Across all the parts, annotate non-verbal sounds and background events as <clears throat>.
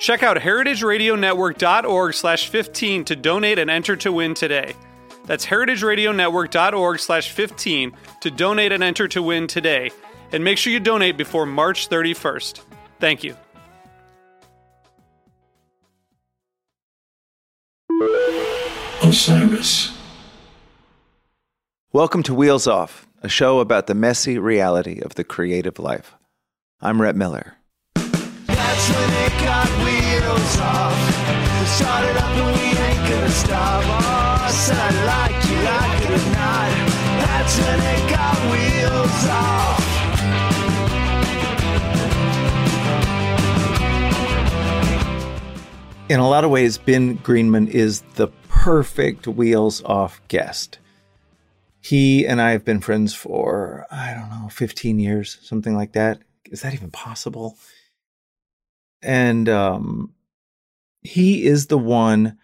Check out heritageradionetwork.org slash 15 to donate and enter to win today. That's heritageradionetwork.org slash 15 to donate and enter to win today. And make sure you donate before March 31st. Thank you. Osiris. Welcome to Wheels Off, a show about the messy reality of the creative life. I'm Rhett Miller. When it got wheels off. It started up and we ain't gonna stop. Oh, I like you, like it or not. That's when it got wheels off. In a lot of ways, Ben Greenman is the perfect Wheels Off guest. He and I have been friends for, I don't know, 15 years, something like that. Is that even possible? And um, he is the one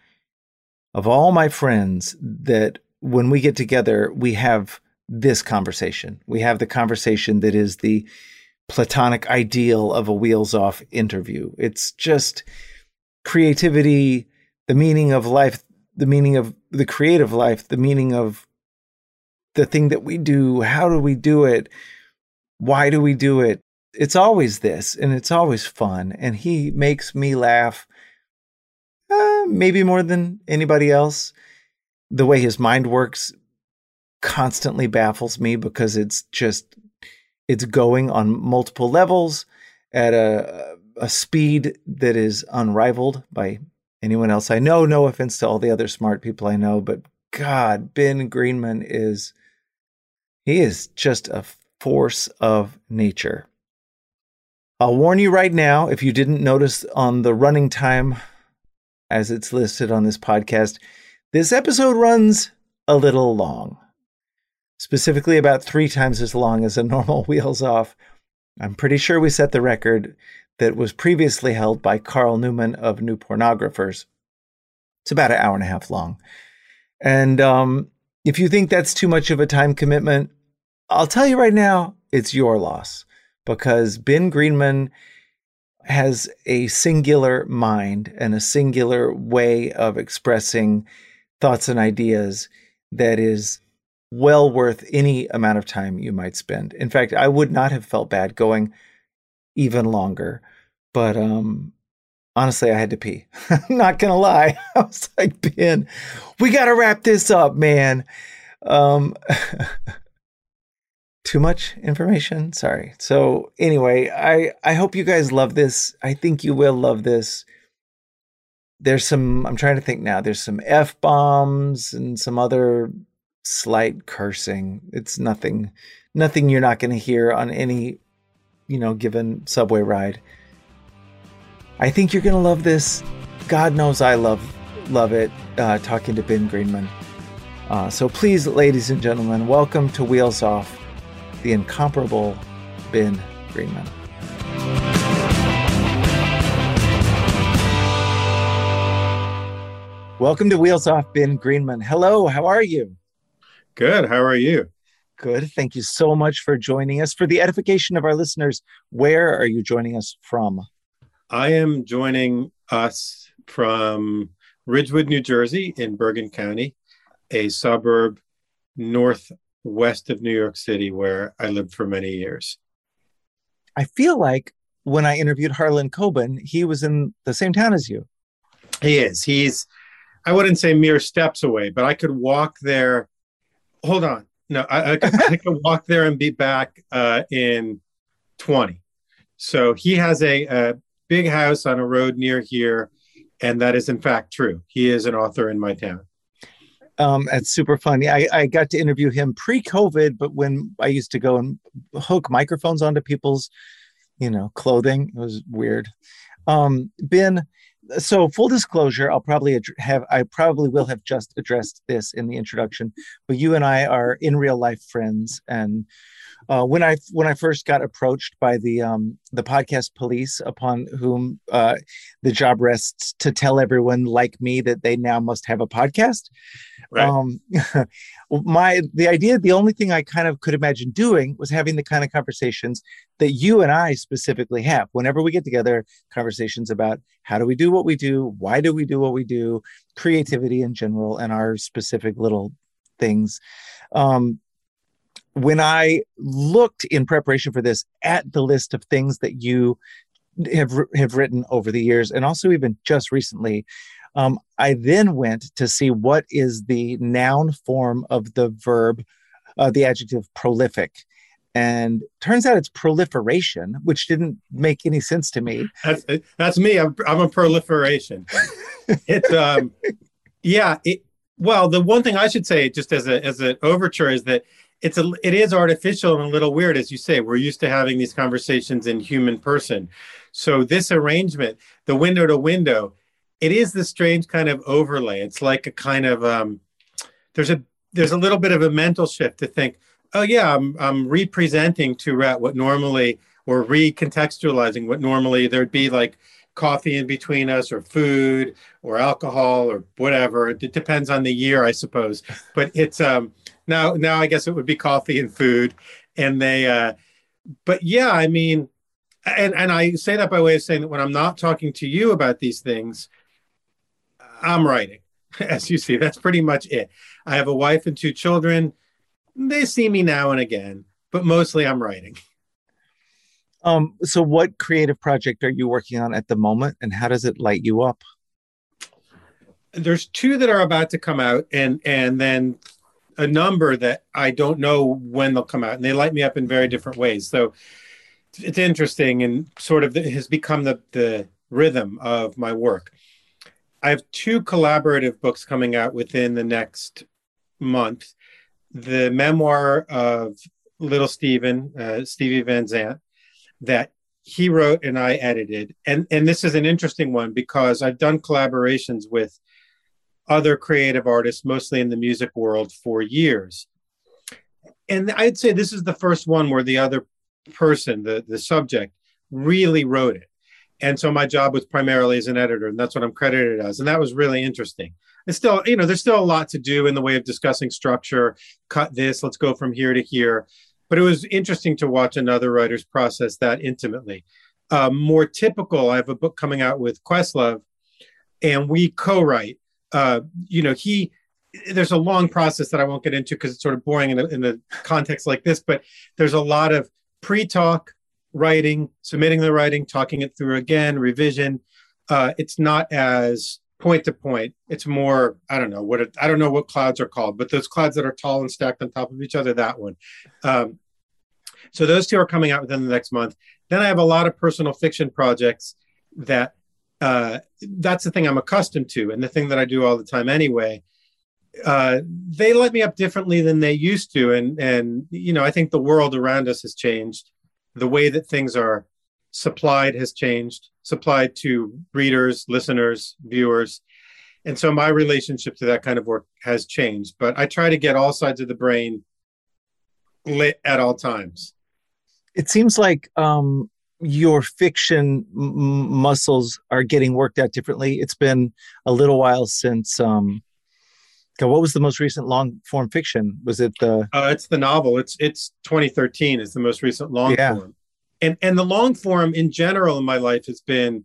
of all my friends that when we get together, we have this conversation. We have the conversation that is the platonic ideal of a wheels off interview. It's just creativity, the meaning of life, the meaning of the creative life, the meaning of the thing that we do. How do we do it? Why do we do it? It's always this, and it's always fun. And he makes me laugh, uh, maybe more than anybody else. The way his mind works constantly baffles me because it's just it's going on multiple levels at a a speed that is unrivaled by anyone else I know. No offense to all the other smart people I know, but God, Ben Greenman is he is just a force of nature. I'll warn you right now, if you didn't notice on the running time as it's listed on this podcast, this episode runs a little long. Specifically, about three times as long as a normal <laughs> Wheels Off. I'm pretty sure we set the record that was previously held by Carl Newman of New Pornographers. It's about an hour and a half long. And um, if you think that's too much of a time commitment, I'll tell you right now, it's your loss because Ben Greenman has a singular mind and a singular way of expressing thoughts and ideas that is well worth any amount of time you might spend. In fact, I would not have felt bad going even longer, but um honestly, I had to pee. <laughs> I'm not gonna lie. <laughs> I was like, Ben, we gotta wrap this up, man. Um <laughs> too much information. Sorry. So anyway i i hope you guys love this. I think you will love this. There's some i'm trying to think now there's some f bombs and some other slight cursing. It's nothing nothing you're not going to hear on any you know given subway ride. I think you're going to love this. God knows i love love it uh, talking to ben greenman. Uh, so please ladies and gentlemen welcome to wheels off the incomparable Ben Greenman. Welcome to Wheels Off, Ben Greenman. Hello, how are you? Good. How are you? Good. Thank you so much for joining us. For the edification of our listeners, where are you joining us from? I am joining us from Ridgewood, New Jersey, in Bergen County, a suburb northwest of New York City, where I lived for many years. I feel like when I interviewed Harlan Coben, he was in the same town as you. He is. He's, I wouldn't say mere steps away, but I could walk there. Hold on. no, I, I, could, I could walk there and be back uh, in 20. So he has a, a big house on a road near here, and that is in fact true. He is an author in my town. Um, it's super funny. I, I got to interview him pre-COVID, but when I used to go and hook microphones onto people's, you know, clothing, it was weird. Um, ben, so full disclosure, I'll probably have I probably will have just addressed this in the introduction, but you and I are in real life friends, and uh, when I when I first got approached by the um, the podcast police, upon whom uh, the job rests to tell everyone like me that they now must have a podcast. Right. Um, <laughs> my the idea, the only thing I kind of could imagine doing was having the kind of conversations that you and I specifically have whenever we get together. Conversations about how do we do what we do, why do we do what we do, creativity in general, and our specific little things. Um, when I looked in preparation for this at the list of things that you have have written over the years, and also even just recently, um, I then went to see what is the noun form of the verb, uh, the adjective prolific. And turns out it's proliferation, which didn't make any sense to me. That's that's me. I'm, I'm a proliferation. it's um, yeah. It, well, the one thing I should say, just as a as an overture, is that it's a it is artificial and a little weird as you say. We're used to having these conversations in human person. So this arrangement the window to window it is this strange kind of overlay. It's like a kind of um there's a there's a little bit of a mental shift to think oh yeah i'm i'm representing to Rhett what normally or recontextualizing what normally there'd be like coffee in between us or food or alcohol or whatever. It depends on the year i suppose. But it's um now now i guess it would be coffee and food and they uh but yeah i mean and and i say that by way of saying that when i'm not talking to you about these things i'm writing <laughs> as you see that's pretty much it. I have a wife and two children. They see me now and again but mostly i'm writing. Um so what creative project are you working on at the moment and how does it light you up? There's two that are about to come out and and then a number that I don't know when they'll come out, and they light me up in very different ways. So it's interesting and sort of has become the the rhythm of my work. I have two collaborative books coming out within the next month. The memoir of Little Steven, uh, Stevie Van Zandt, that he wrote and I edited. And, and this is an interesting one because I've done collaborations with other creative artists, mostly in the music world, for years. And I'd say this is the first one where the other person, the, the subject, really wrote it. And so my job was primarily as an editor, and that's what I'm credited as. And that was really interesting. It's still, you know, there's still a lot to do in the way of discussing structure, cut this, let's go from here to here. But it was interesting to watch another writer's process that intimately. Uh, more typical, I have a book coming out with Questlove, and we co write uh, you know, he there's a long process that I won't get into because it's sort of boring in in a context like this. But there's a lot of pre-talk, writing, submitting the writing, talking it through again, revision. Uh, it's not as point to point. It's more I don't know what it, I don't know what clouds are called, but those clouds that are tall and stacked on top of each other. That one. Um, so those two are coming out within the next month. Then I have a lot of personal fiction projects that uh, that's the thing I'm accustomed to, and the thing that I do all the time anyway. Uh, they let me up differently than they used to, and and you know I think the world around us has changed. The way that things are supplied has changed, supplied to readers, listeners, viewers, and so my relationship to that kind of work has changed. But I try to get all sides of the brain lit at all times. It seems like um, your fiction m- muscles are getting worked out differently. It's been a little while since. Um, God, what was the most recent long form fiction? Was it the? Uh, it's the novel. It's it's 2013 is the most recent long yeah. form, and and the long form in general in my life has been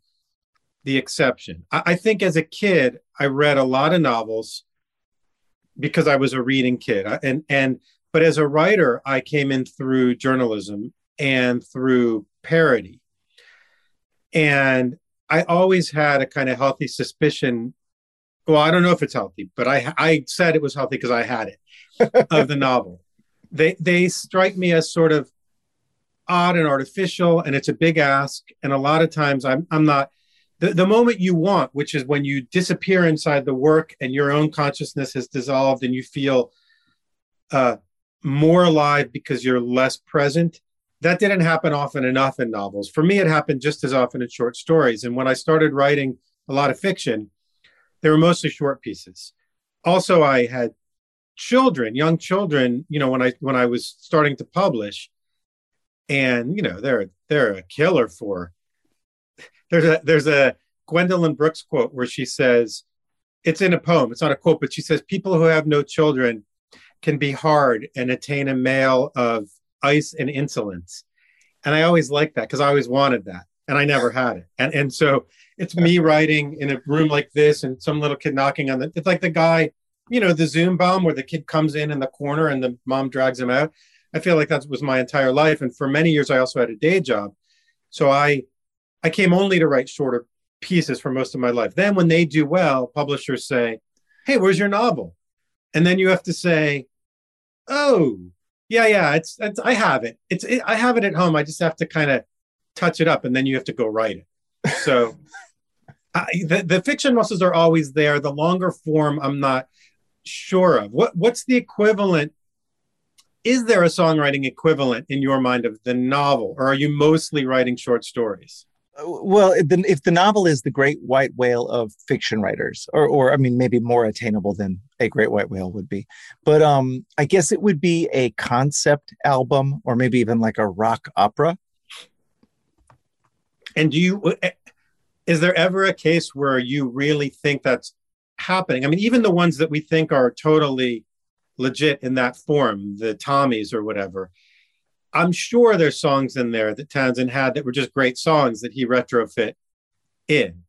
the exception. I, I think as a kid I read a lot of novels because I was a reading kid, and and but as a writer I came in through journalism and through parody. And I always had a kind of healthy suspicion. Well, I don't know if it's healthy, but I I said it was healthy because I had it <laughs> of the novel. they they strike me as sort of odd and artificial and it's a big ask and a lot of times i'm i'm not the, the moment you want which is when you disappear inside the work and your own consciousness has dissolved and you feel uh, more alive because you're less present that didn't happen often enough in novels. For me it happened just as often in short stories. And when i started writing a lot of fiction they were mostly short pieces. Also i had children young children you know when i when i was starting to publish. And you know they're they're a killer for there's a there's a gwendolyn brooks quote where she says it's in a poem it's not a quote but she says people who have no children can be hard and attain a mail of ice and insolence and i always liked that because i always wanted that and i never had it and and so it's me writing in a room like this and some little kid knocking on the it's like the guy you know the zoom bomb where the kid comes in in the corner and the mom drags him out I feel like that was my entire life. And for many years, I also had a day job. So I, I came only to write shorter pieces for most of my life. Then when they do well, publishers say, Hey, where's your novel? And then you have to say, Oh, yeah, yeah, it's, it's I have it. It's, it, I have it at home. I just have to kind of touch it up and then you have to go write it. So <laughs> I, the, the fiction muscles are always there. The longer form, I'm not sure of. What, what's the equivalent is there a songwriting equivalent in your mind of the novel, or are you mostly writing short stories? Well, if the, if the novel is the great white whale of fiction writers, or, or I mean, maybe more attainable than a great white whale would be, but um, I guess it would be a concept album, or maybe even like a rock opera. And do you, is there ever a case where you really think that's happening? I mean, even the ones that we think are totally legit in that form, the Tommies or whatever. I'm sure there's songs in there that Townshend had that were just great songs that he retrofit in.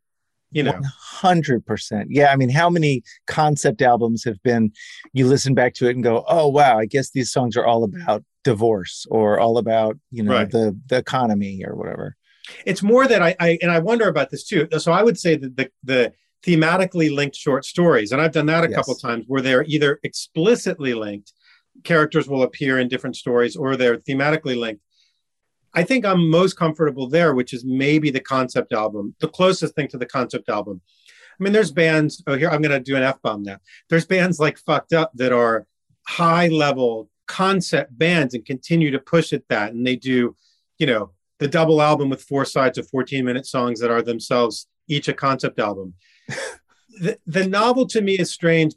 You know, hundred percent. Yeah, I mean, how many concept albums have been? You listen back to it and go, "Oh wow, I guess these songs are all about divorce or all about you know right. the the economy or whatever." It's more that I, I and I wonder about this too. So I would say that the the thematically linked short stories. And I've done that a yes. couple times where they're either explicitly linked, characters will appear in different stories, or they're thematically linked. I think I'm most comfortable there, which is maybe the concept album, the closest thing to the concept album. I mean, there's bands, oh, here, I'm going to do an F bomb now. There's bands like Fucked Up that are high level concept bands and continue to push at that. And they do, you know, the double album with four sides of 14 minute songs that are themselves each a concept album <laughs> the, the novel to me is strange.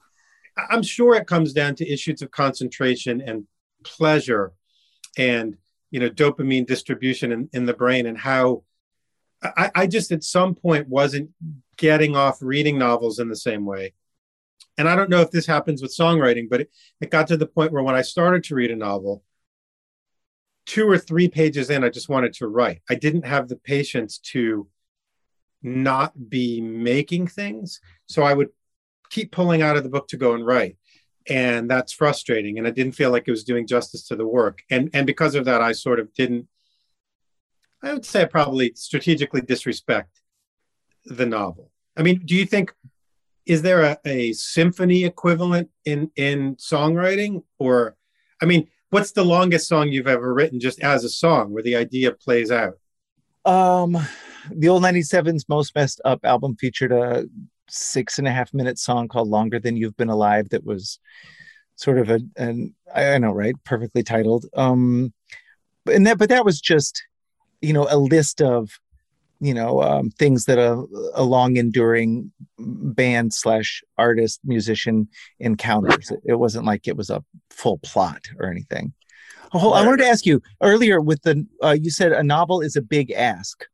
I'm sure it comes down to issues of concentration and pleasure and you know dopamine distribution in, in the brain and how I, I just at some point wasn't getting off reading novels in the same way. And I don't know if this happens with songwriting, but it, it got to the point where when I started to read a novel, two or three pages in, I just wanted to write. I didn't have the patience to not be making things. So I would keep pulling out of the book to go and write. And that's frustrating. And I didn't feel like it was doing justice to the work. And and because of that, I sort of didn't, I would say I probably strategically disrespect the novel. I mean, do you think is there a, a symphony equivalent in in songwriting? Or I mean, what's the longest song you've ever written just as a song where the idea plays out? Um the old 97's most messed up album featured a six and a half minute song called longer than you've been alive that was sort of a an i know right? Perfectly titled. Um and that but that was just you know a list of you know um, things that a, a long enduring band slash artist musician encounters. It, wasn't like it was a full plot or anything. Oh, i wanted to ask you earlier with the uh, you said a novel is a big ask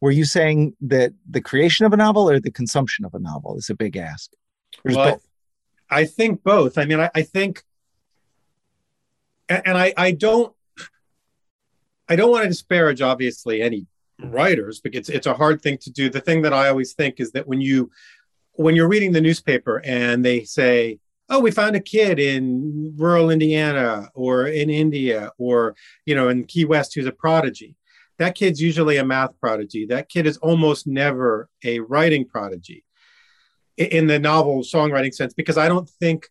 were you saying that the creation of a novel or the consumption of a novel is a big ask? Well, I think both. I mean, I, I think, and, and I, I don't, I don't want to disparage obviously any writers because it's, it's a hard thing to do. The thing that I always think is that when you, when you're reading the newspaper and they say, oh we found a kid in rural indiana or in india or you know in key west who's a prodigy that kid's usually a math prodigy. That kid is almost never a writing prodigy in the novel songwriting sense because I don't think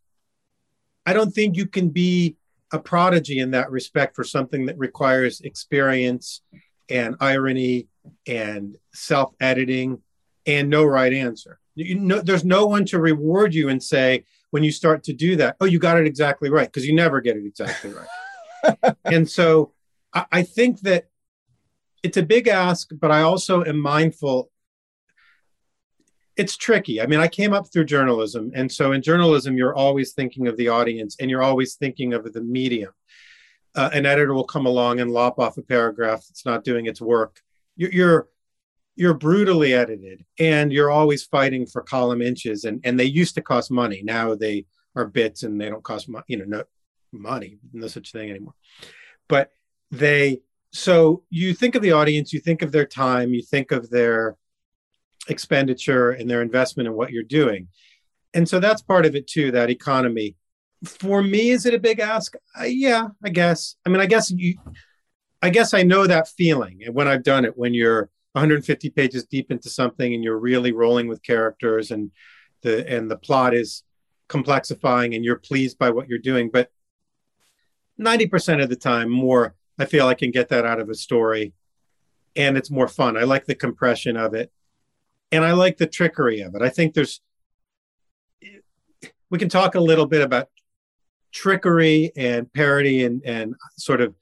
I don't think you can be a prodigy in that respect for something that requires experience and irony and self editing and no right answer. You know, there's no one to reward you and say, when you start to do that, oh, you got it exactly right, because you never get it exactly right. <laughs> and so I, I think that it's a big ask, but I also am mindful it's tricky. I mean, I came up through journalism. And so in journalism, you're always thinking of the audience and you're always thinking of the medium. Uh, an editor will come along and lop off a paragraph that's not doing its work. You're, you're, you're brutally edited and you're always fighting for column inches. And, and they used to cost money. Now they are bits and they don't cost money, you know, no money, no such thing anymore. But they, so you think of the audience, you think of their time, you think of their, expenditure and their investment in what you're doing. And so that's part of it too, that economy. For me, is it a big ask? Uh, yeah, I guess. I mean, I guess you, I guess I know that feeling. And when I've done it, when you're 150 pages deep into something and you're really rolling with characters and the and the plot is complexifying and you're pleased by what you're doing. But 90% of the time, more I feel I can get that out of a story and it's more fun. I like the compression of it and I like the trickery of it. I think there's we can talk a little bit about trickery and parody and and sort of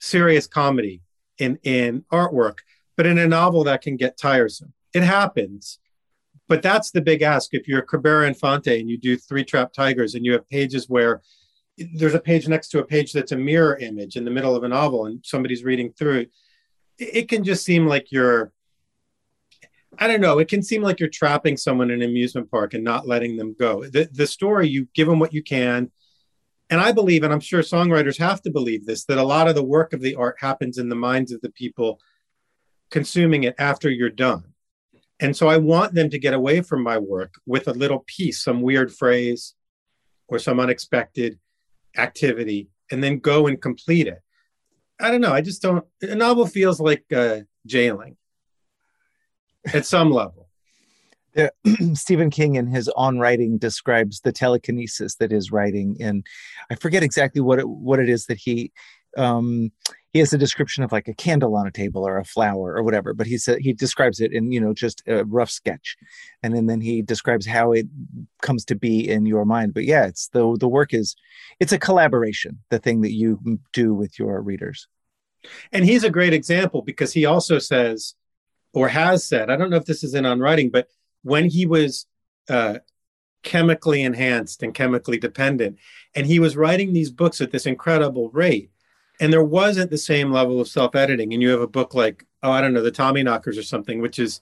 serious comedy in in artwork, but in a novel that can get tiresome. It happens. But that's the big ask. If you're Cabrera Infante and you do Three Trapped Tigers and you have pages where there's a page next to a page that's a mirror image in the middle of a novel and somebody's reading through it, it can just seem like you're I don't know. It can seem like you're trapping someone in an amusement park and not letting them go. The the story you give them what you can, and I believe, and I'm sure songwriters have to believe this, that a lot of the work of the art happens in the minds of the people consuming it after you're done. And so I want them to get away from my work with a little piece, some weird phrase, or some unexpected activity, and then go and complete it. I don't know. I just don't. A novel feels like uh, jailing at some level. <laughs> <clears throat> Stephen King in his On Writing describes the telekinesis that is writing, and I forget exactly what it, what it is that he um, he has a description of like a candle on a table or a flower or whatever, but he said he describes it in you know just a rough sketch, and then, then he describes how it comes to be in your mind. But yeah, it's the the work is it's a collaboration, the thing that you do with your readers. And he's a great example because he also says or has said, I don't know if this is in on writing, but when he was uh, chemically enhanced and chemically dependent, and he was writing these books at this incredible rate, and there wasn't the same level of self editing. And you have a book like, oh, I don't know, the Tommyknockers or something, which is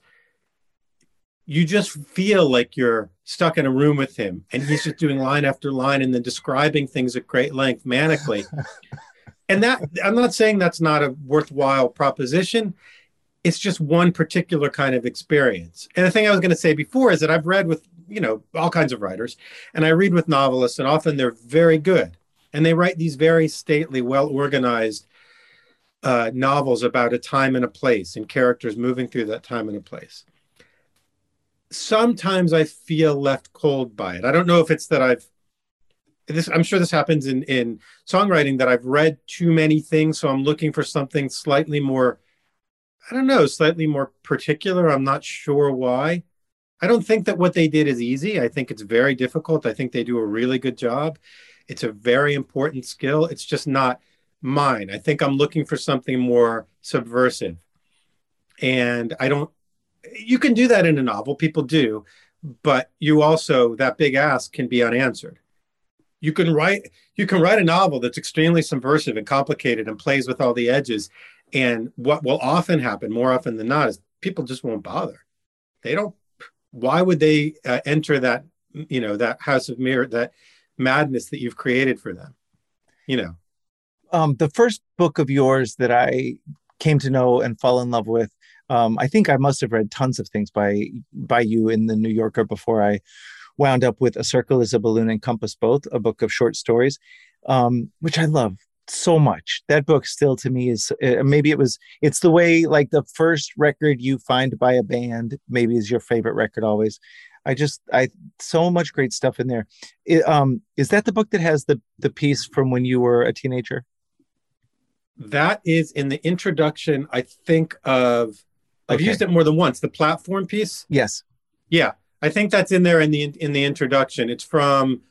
you just feel like you're stuck in a room with him and he's just doing line after line and then describing things at great length manically. <laughs> and that I'm not saying that's not a worthwhile proposition it's just one particular kind of experience. And the thing I was going to say before is that I've read with, you know, all kinds of writers, and I read with novelists, and often they're very good. And they write these very stately, well organized uh, novels about a time and a place and characters moving through that time and a place. Sometimes I feel left cold by it. I don't know if it's that I've this I'm sure this happens in in songwriting that I've read too many things so I'm looking for something slightly more I don't know, slightly more particular. I'm not sure why. I don't think that what they did is easy. I think it's very difficult. I think they do a really good job. It's a very important skill. It's just not mine. I think I'm looking for something more subversive. And I don't, you can do that in a novel, people do, but you also, that big ask can be unanswered. You can write, you can write a novel that's extremely subversive and complicated and plays with all the edges and what will often happen, more often than not, is people just won't bother. They don't. Why would they uh, enter that, you know, that house of mirror, that madness that you've created for them? You know. Um, the first book of yours that I came to know and fall in love with. Um, I think I must have read tons of things by by you in the New Yorker before I wound up with A Circle is a Balloon and Compass Both, a book of short stories, um, which I love so much. That book still to me is uh, maybe it was it's the way like the first record you find by a band maybe is your favorite record always. I just I so much great stuff in there. It, um, is that the book that has the the piece from when you were a teenager? That is in the introduction. I think of. I've Okay. used it more than once. The platform piece. Yes. Yeah, I think that's in there in the in the introduction. It's from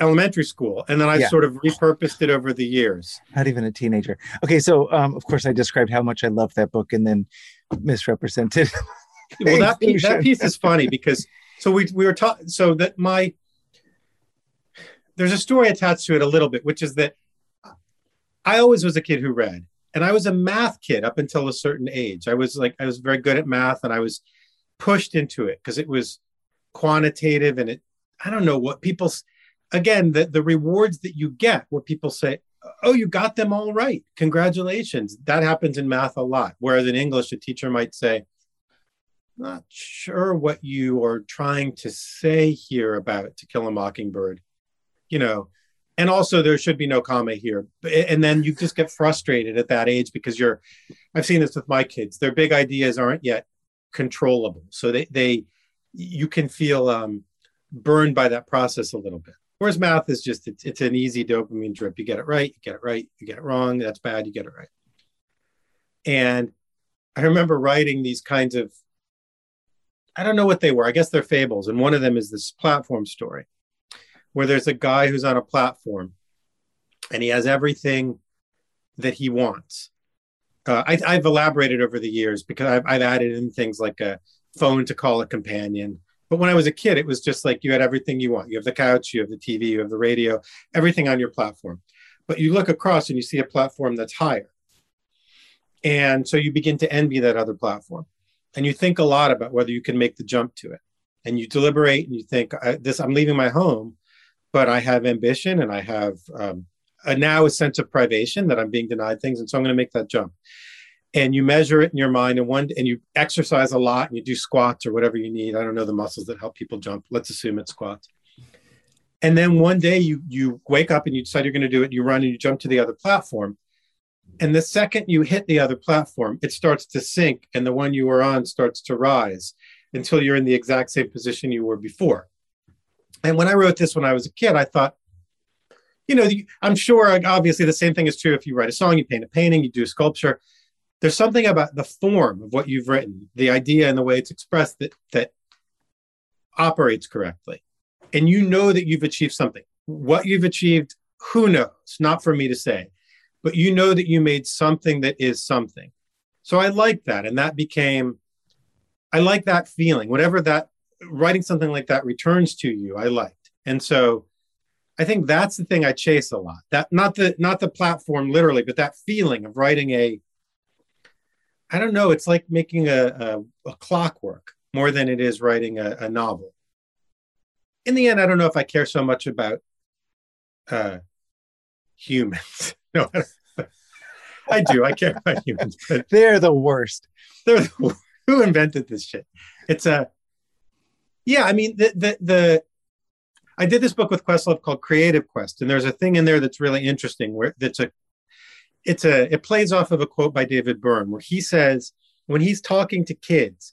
elementary school, and then I Yeah. sort of repurposed it over the years. Not even a teenager. Okay, so um, of course I described how much I loved that book and then misrepresented. well that <laughs> that piece is funny because so we we were taught so that my there's a story attached to it a little bit which is that i always was a kid who read and i was a math kid up until a certain age. I was like i was very good at math and i was pushed into it because it was quantitative and it i don't know what people again the, the rewards that you get where people say oh you got them all right. Congratulations. That happens in math a lot whereas in english a teacher might say not sure what you are trying to say here about to kill a mockingbird you know and also there should be no comma here and then you just get frustrated at that age because you're i've seen this with my kids their big ideas aren't yet controllable so they they you can feel um burned by that process a little bit. Whereas math is just it's, it's an easy dopamine drip. You get it right you get it right you get it wrong that's bad you get it right. And i remember writing these kinds of I don't know what they were. I guess they're fables. And one of them is this platform story where there's a guy who's on a platform and he has everything that he wants. Uh, I, I've elaborated over the years because I've, I've added in things like a phone to call a companion. But when I was a kid, it was just like you had everything you want. You have the couch, you have the TV, you have the radio, everything on your platform. But you look across and you see a platform that's higher. And so you begin to envy that other platform and you think a lot about whether you can make the jump to it. And you deliberate and you think this i'm leaving my home but i have ambition and i have um, a, now a sense of privation that i'm being denied things. And so i'm going to make that jump. And you measure it in your mind and one and you exercise a lot and you do squats or whatever you need. I don't know the muscles that help people jump. Let's assume it's squats. And then one day you you wake up and you decide you're going to do it. You run and you jump to the other platform and the second you hit the other platform, it starts to sink, and the one you were on starts to rise until you're in the exact same position you were before. And when I wrote this when I was a kid, I thought, you know, I'm sure obviously the same thing is true if you write a song, you paint a painting, you do a sculpture. There's something about the form of what you've written, the idea and the way it's expressed that that operates correctly. And you know that you've achieved something. What you've achieved, who knows? Not for me to say but you know that you made something that is something. So I like that. And that became, I like that feeling. Whatever that, writing something like that returns to you, I liked. And so I think that's the thing I chase a lot. That not the not the platform literally, but that feeling of writing a I don't know, it's like making a, a, a clockwork more than it is writing a, a novel. In the end, I don't know if I care so much about uh humans. <laughs> <laughs> No, I, do. I care about humans, but <laughs> They're the worst. they're the, <laughs> who invented this shit. It's a yeah. I mean, the the the I did this book with Questlove called Creative Quest, and there's a thing in there that's really interesting. Where that's a it's a it plays off of a quote by David Byrne, where he says when he's talking to kids,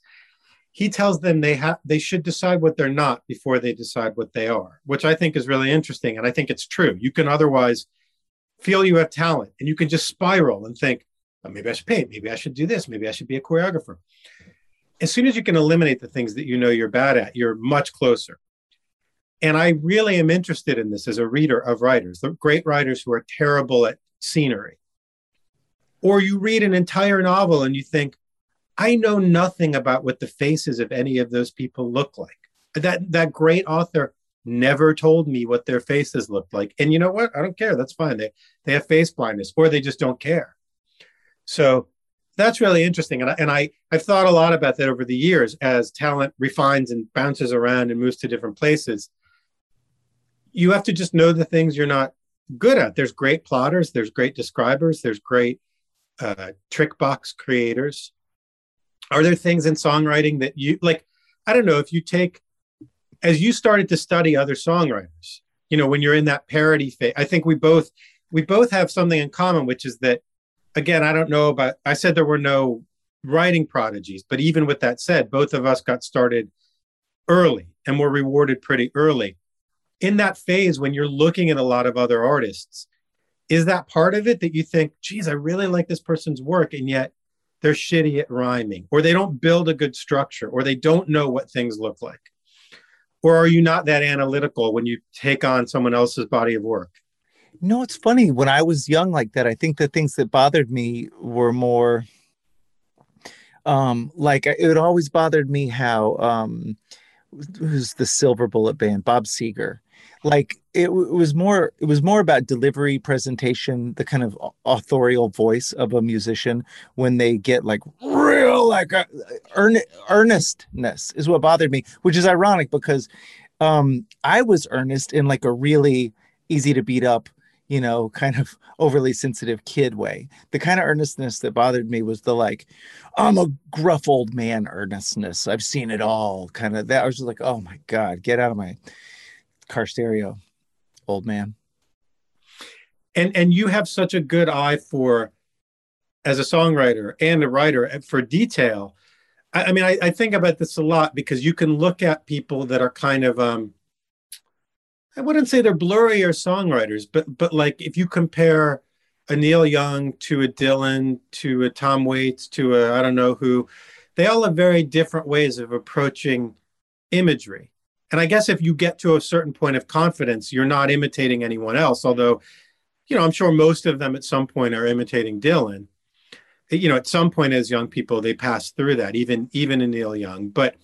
he tells them they have they should decide what they're not before they decide what they are, which I think is really interesting, and I think it's true. You can otherwise feel you have talent, and you can just spiral and think, oh, maybe I should paint, maybe I should do this, maybe I should be a choreographer. As soon as you can eliminate the things that you know you're bad at, you're much closer. And I really am interested in this as a reader of writers, the great writers who are terrible at scenery. Or you read an entire novel and you think, I know nothing about what the faces of any of those people look like. That that great author never told me what their faces looked like. And you know what? I don't care. That's fine. They they have face blindness or they just don't care. So that's really interesting. And I, and I I've thought a lot about that over the years as talent refines and bounces around and moves to different places. You have to just know the things you're not good at. There's great plotters, there's great describers, there's great uh, trick box creators. Are there things in songwriting that you like? I don't know if you take as you started to study other songwriters. You know, when you're in that parody phase, I think we both we both have something in common, which is that again, I don't know about. I said there were no writing prodigies, but even with that said, both of us got started early and were rewarded pretty early. In that phase, when you're looking at a lot of other artists, is that part of it that you think, geez, I really like this person's work, and yet they're shitty at rhyming, or they don't build a good structure, or they don't know what things look like? Or are you not that analytical when you take on someone else's body of work? No, it's funny. When I was young like that, I think the things that bothered me were more um like it always bothered me how um who's the silver bullet band bob seger like it, it, was more it was more about delivery presentation the kind of authorial voice of a musician when they get like like uh, earn, earnestness is what bothered me which is ironic because um i was earnest in like a really easy to beat up you know, <laughs> kind of overly sensitive kid way. The kind of earnestness that bothered me was the like, I'm a gruff old man earnestness. I've seen it all. Kind of that. I was just like, oh my God, get out of my car stereo, old man. And and you have such a good eye for as a songwriter and a writer for detail. I, I mean, I, I think about this a lot because you can look at people that are kind of um I wouldn't say they're blurry or songwriters, but but like if you compare a Neil Young to a Dylan to a Tom Waits to a I don't know who, they all have very different ways of approaching imagery. And I guess if you get to a certain point of confidence, you're not imitating anyone else. Although, you know, I'm sure most of them at some point are imitating Dylan. You know, at some point as young people, they pass through that, even even in Neil Young. But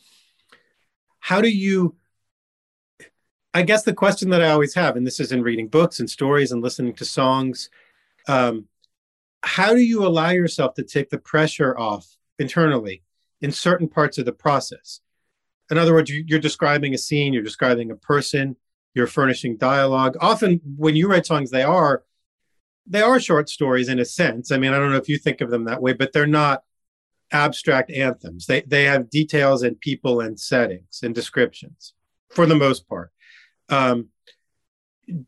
how do you I guess the question that I always have, and this is in reading books and stories and listening to songs, um, how do you allow yourself to take the pressure off internally in certain parts of the process? In other words, you're describing a scene, you're describing a person, you're furnishing dialogue. Often, when you write songs, they are they are short stories in a sense. I mean, I don't know if you think of them that way, but they're not abstract anthems. They they have details and people and settings and descriptions for the most part. Um,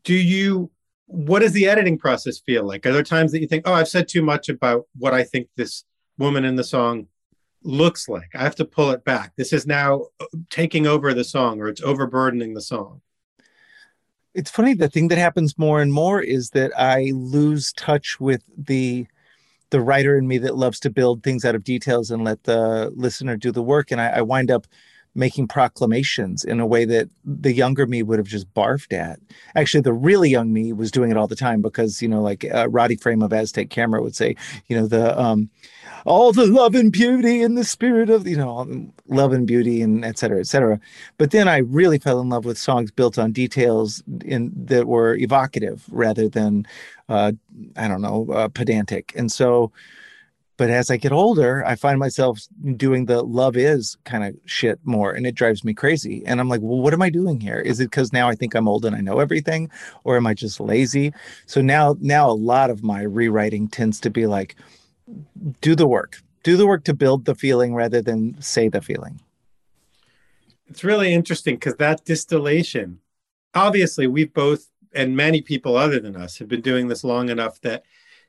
do you what does the editing process feel like? Are there times that you think oh i've said too much about what i think this woman in the song looks like. I have to pull it back. This is now taking over the song or it's overburdening the song it's funny the thing that happens more and more is that i lose touch with the the writer in me that loves to build things out of details and let the listener do the work and i, I wind up making proclamations in a way that the younger me would have just barfed at. Actually, the really young me was doing it all the time because, you know, like uh, Roddy Frame of Aztec Camera would say, you know, the, um, all the love and beauty and the spirit of, you know, love and beauty and et cetera, et cetera. But then I really fell in love with songs built on details in that were evocative rather than, uh, I don't know, uh, pedantic. And so, but as I get older, I find myself doing the love is kind of shit more and it drives me crazy. And I'm like, well, what am I doing here? Is it because now I think I'm old and I know everything? Or am I just lazy? So now now a lot of my rewriting tends to be like, do the work. Do the work to build the feeling rather than say the feeling. It's really interesting because that distillation, obviously, we've both and many people other than us have been doing this long enough that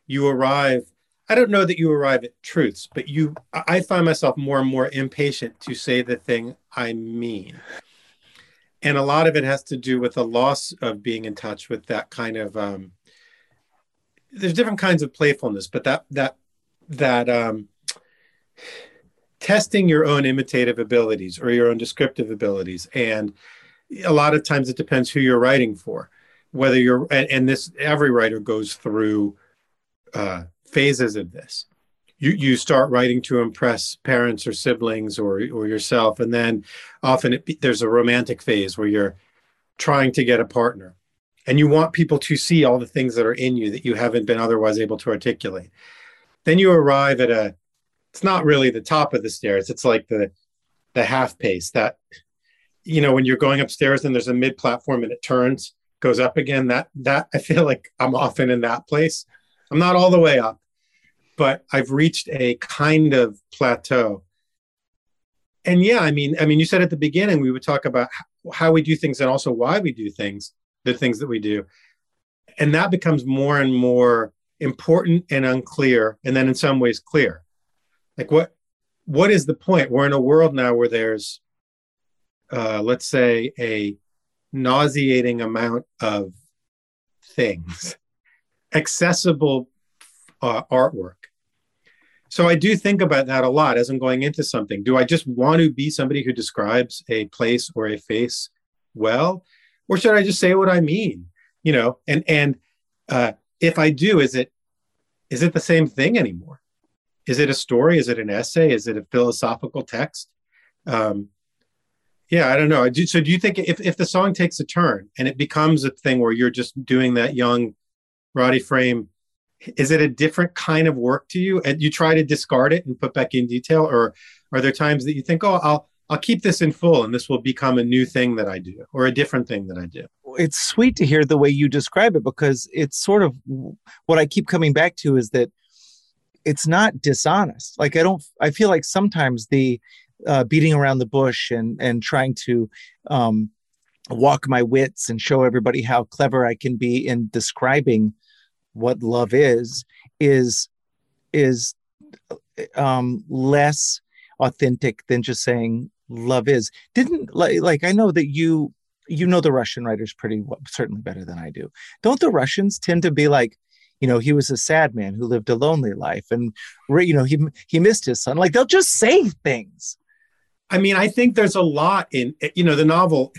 you arrive I don't know that you arrive at truths, but you I find myself more and more impatient to say the thing I mean. And a lot of it has to do with the loss of being in touch with that kind of um there's different kinds of playfulness, but that that that um testing your own imitative abilities or your own descriptive abilities and a lot of times it depends who you're writing for whether you're and, and this every writer goes through uh phases of this. You, you start writing to impress parents or siblings or, or yourself. And then often it, there's a romantic phase where you're trying to get a partner and you want people to see all the things that are in you that you haven't been otherwise able to articulate. Then you arrive at a, it's not really the top of the stairs. It's like the, the half pace that, you know, when you're going upstairs and there's a mid platform and it turns, goes up again. That, that I feel like I'm often in that place. I'm not all the way up, but I've reached a kind of plateau. And yeah, I mean, I mean, you said at the beginning we would talk about how we do things and also why we do things, the things that we do, and that becomes more and more important and unclear, and then in some ways clear. Like what what is the point? We're in a world now where there's uh, let's say, a nauseating amount of things, <laughs> accessible uh, artwork. So I do think about that a lot as I'm going into something. Do I just want to be somebody who describes a place or a face well, or should I just say what I mean? You know, and and uh, if I do, is it is it the same thing anymore? Is it a story? Is it an essay? Is it a philosophical text? Um, yeah, I don't know. So do you think if, if the song takes a turn and it becomes a thing where you're just doing that young Roddy Frame, is it a different kind of work to you? And you try to discard it and put back in detail, or are there times that you think, oh, I'll I'll keep this in full and this will become a new thing that I do or a different thing that I do? It's sweet to hear the way you describe it because it's sort of what I keep coming back to is that it's not dishonest. Like I don't I feel like sometimes the uh, beating around the bush and and trying to um, walk my wits and show everybody how clever I can be in describing what love is is is um, less authentic than just saying love is. Didn't like like I know that you you know the Russian writers pretty well, certainly better than I do. Don't the Russians tend to be like you know he was a sad man who lived a lonely life and you know he he missed his son like they'll just say things I mean, I think there's a lot in you know the novel.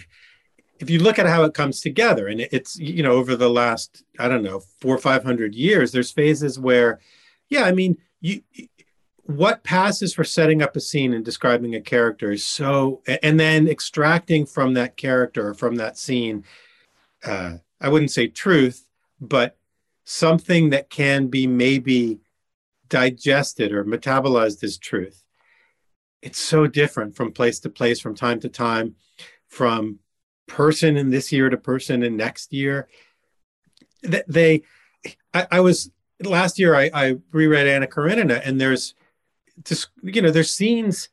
If you look at how it comes together, and it's you know over the last I don't know four or five hundred years, there's phases where, yeah, I mean, you what passes for setting up a scene and describing a character is so, and then extracting from that character or from that scene, uh, I wouldn't say truth, but something that can be maybe digested or metabolized as truth. It's so different from place to place, from time to time, from person in this year to person in next year. They, I, I, was last year. I, I reread Anna Karenina, and there's just you know there's scenes.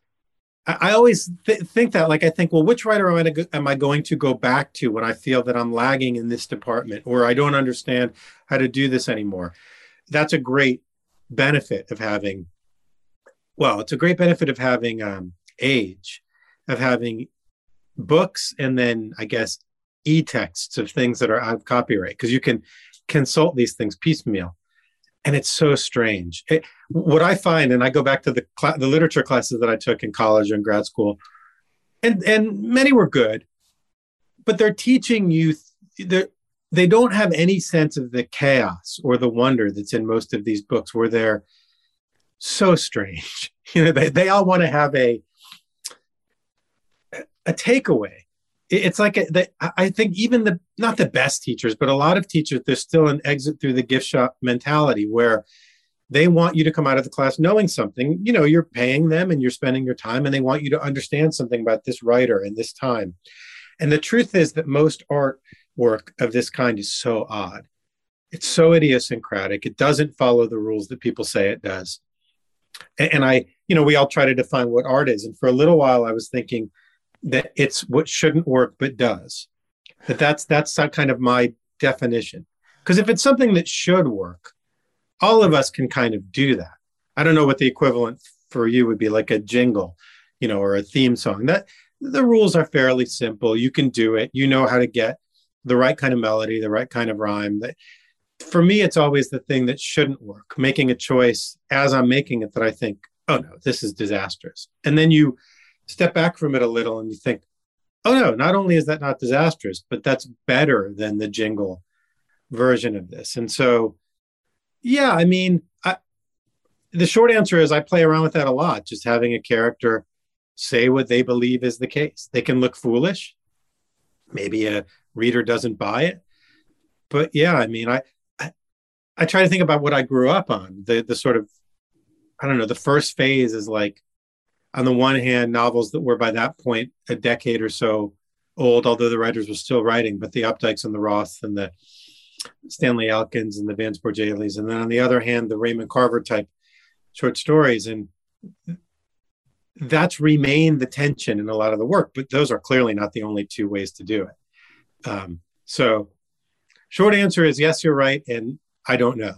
I, I always th- think that like I think, well, which writer am I, go, am I going to go back to when I feel that I'm lagging in this department or I don't understand how to do this anymore? That's a great benefit of having well, it's a great benefit of having um, age, of having books, and then I guess e-texts of things that are out of copyright because you can consult these things piecemeal, and it's so strange. It, what I find, and I go back to the cl- the literature classes that I took in college and grad school, and and many were good, but they're teaching you. Th- they don't have any sense of the chaos or the wonder that's in most of these books where they're so strange. <laughs> You know, they, they all want to have a a takeaway. It's like a, they, I think even the not the best teachers, but a lot of teachers, there's still an exit through the gift shop mentality where they want you to come out of the class knowing something. You know, you're paying them and you're spending your time, and they want you to understand something about this writer and this time. And the truth is that most art work of this kind is so odd. It's so idiosyncratic. It doesn't follow the rules that people say it does and I, you know, we all try to define what art is. And for a little while, I was thinking that it's what shouldn't work but does. That that's that's kind of my definition. Because if it's something that should work, all of us can kind of do that. I don't know what the equivalent for you would be, like a jingle, you know, or a theme song. That the rules are fairly simple. You can do it. You know how to get the right kind of melody, the right kind of rhyme. That for me, it's always the thing that shouldn't work, making a choice as I'm making it that I think, oh no, this is disastrous. And then you step back from it a little and you think, oh no, not only is that not disastrous, but that's better than the jingle version of this. And so, yeah, I mean, I, the short answer is I play around with that a lot, just having a character say what they believe is the case. They can look foolish. Maybe a reader doesn't buy it. But yeah, I mean, I, I try to think about what I grew up on. The the sort of I don't know, the first phase is like on the one hand, novels that were by that point a decade or so old, although the writers were still writing, but the Updikes and the Roths and the Stanley Elkins and the Vance Bourjailys. And then on the other hand, the Raymond Carver type short stories. And that's remained the tension in a lot of the work, but those are clearly not the only two ways to do it. Um, so short answer is yes, you're right. And I don't know.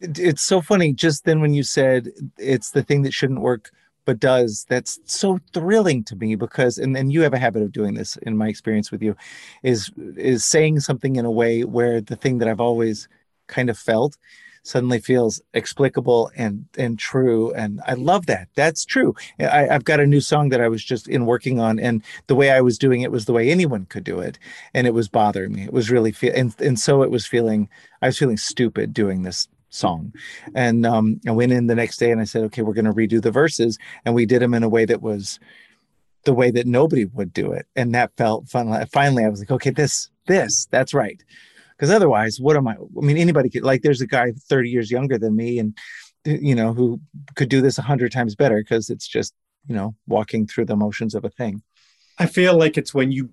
It's so funny. Just then, when you said it's the thing that shouldn't work but does that's so thrilling to me because and, then you have a habit of doing this in my experience with you is is saying something in a way where the thing that I've always kind of felt suddenly feels explicable and and true and i love that. That's true. I, have got a new song that i was just in working on and the way i was doing it was the way anyone could do it and it was bothering me. It was really feel and, and so it was feeling i was feeling stupid doing this song. And um, I went in the next day and I said, okay, we're going to redo the verses. And we did them in a way that was the way that nobody would do it. And that felt fun. Finally, I was like, okay, this, this, that's right. Because otherwise, what am I? I mean, anybody could, like, there's a guy 30 years younger than me and, you know, who could do this a hundred times better because it's just, you know, walking through the motions of a thing. I feel like it's when you,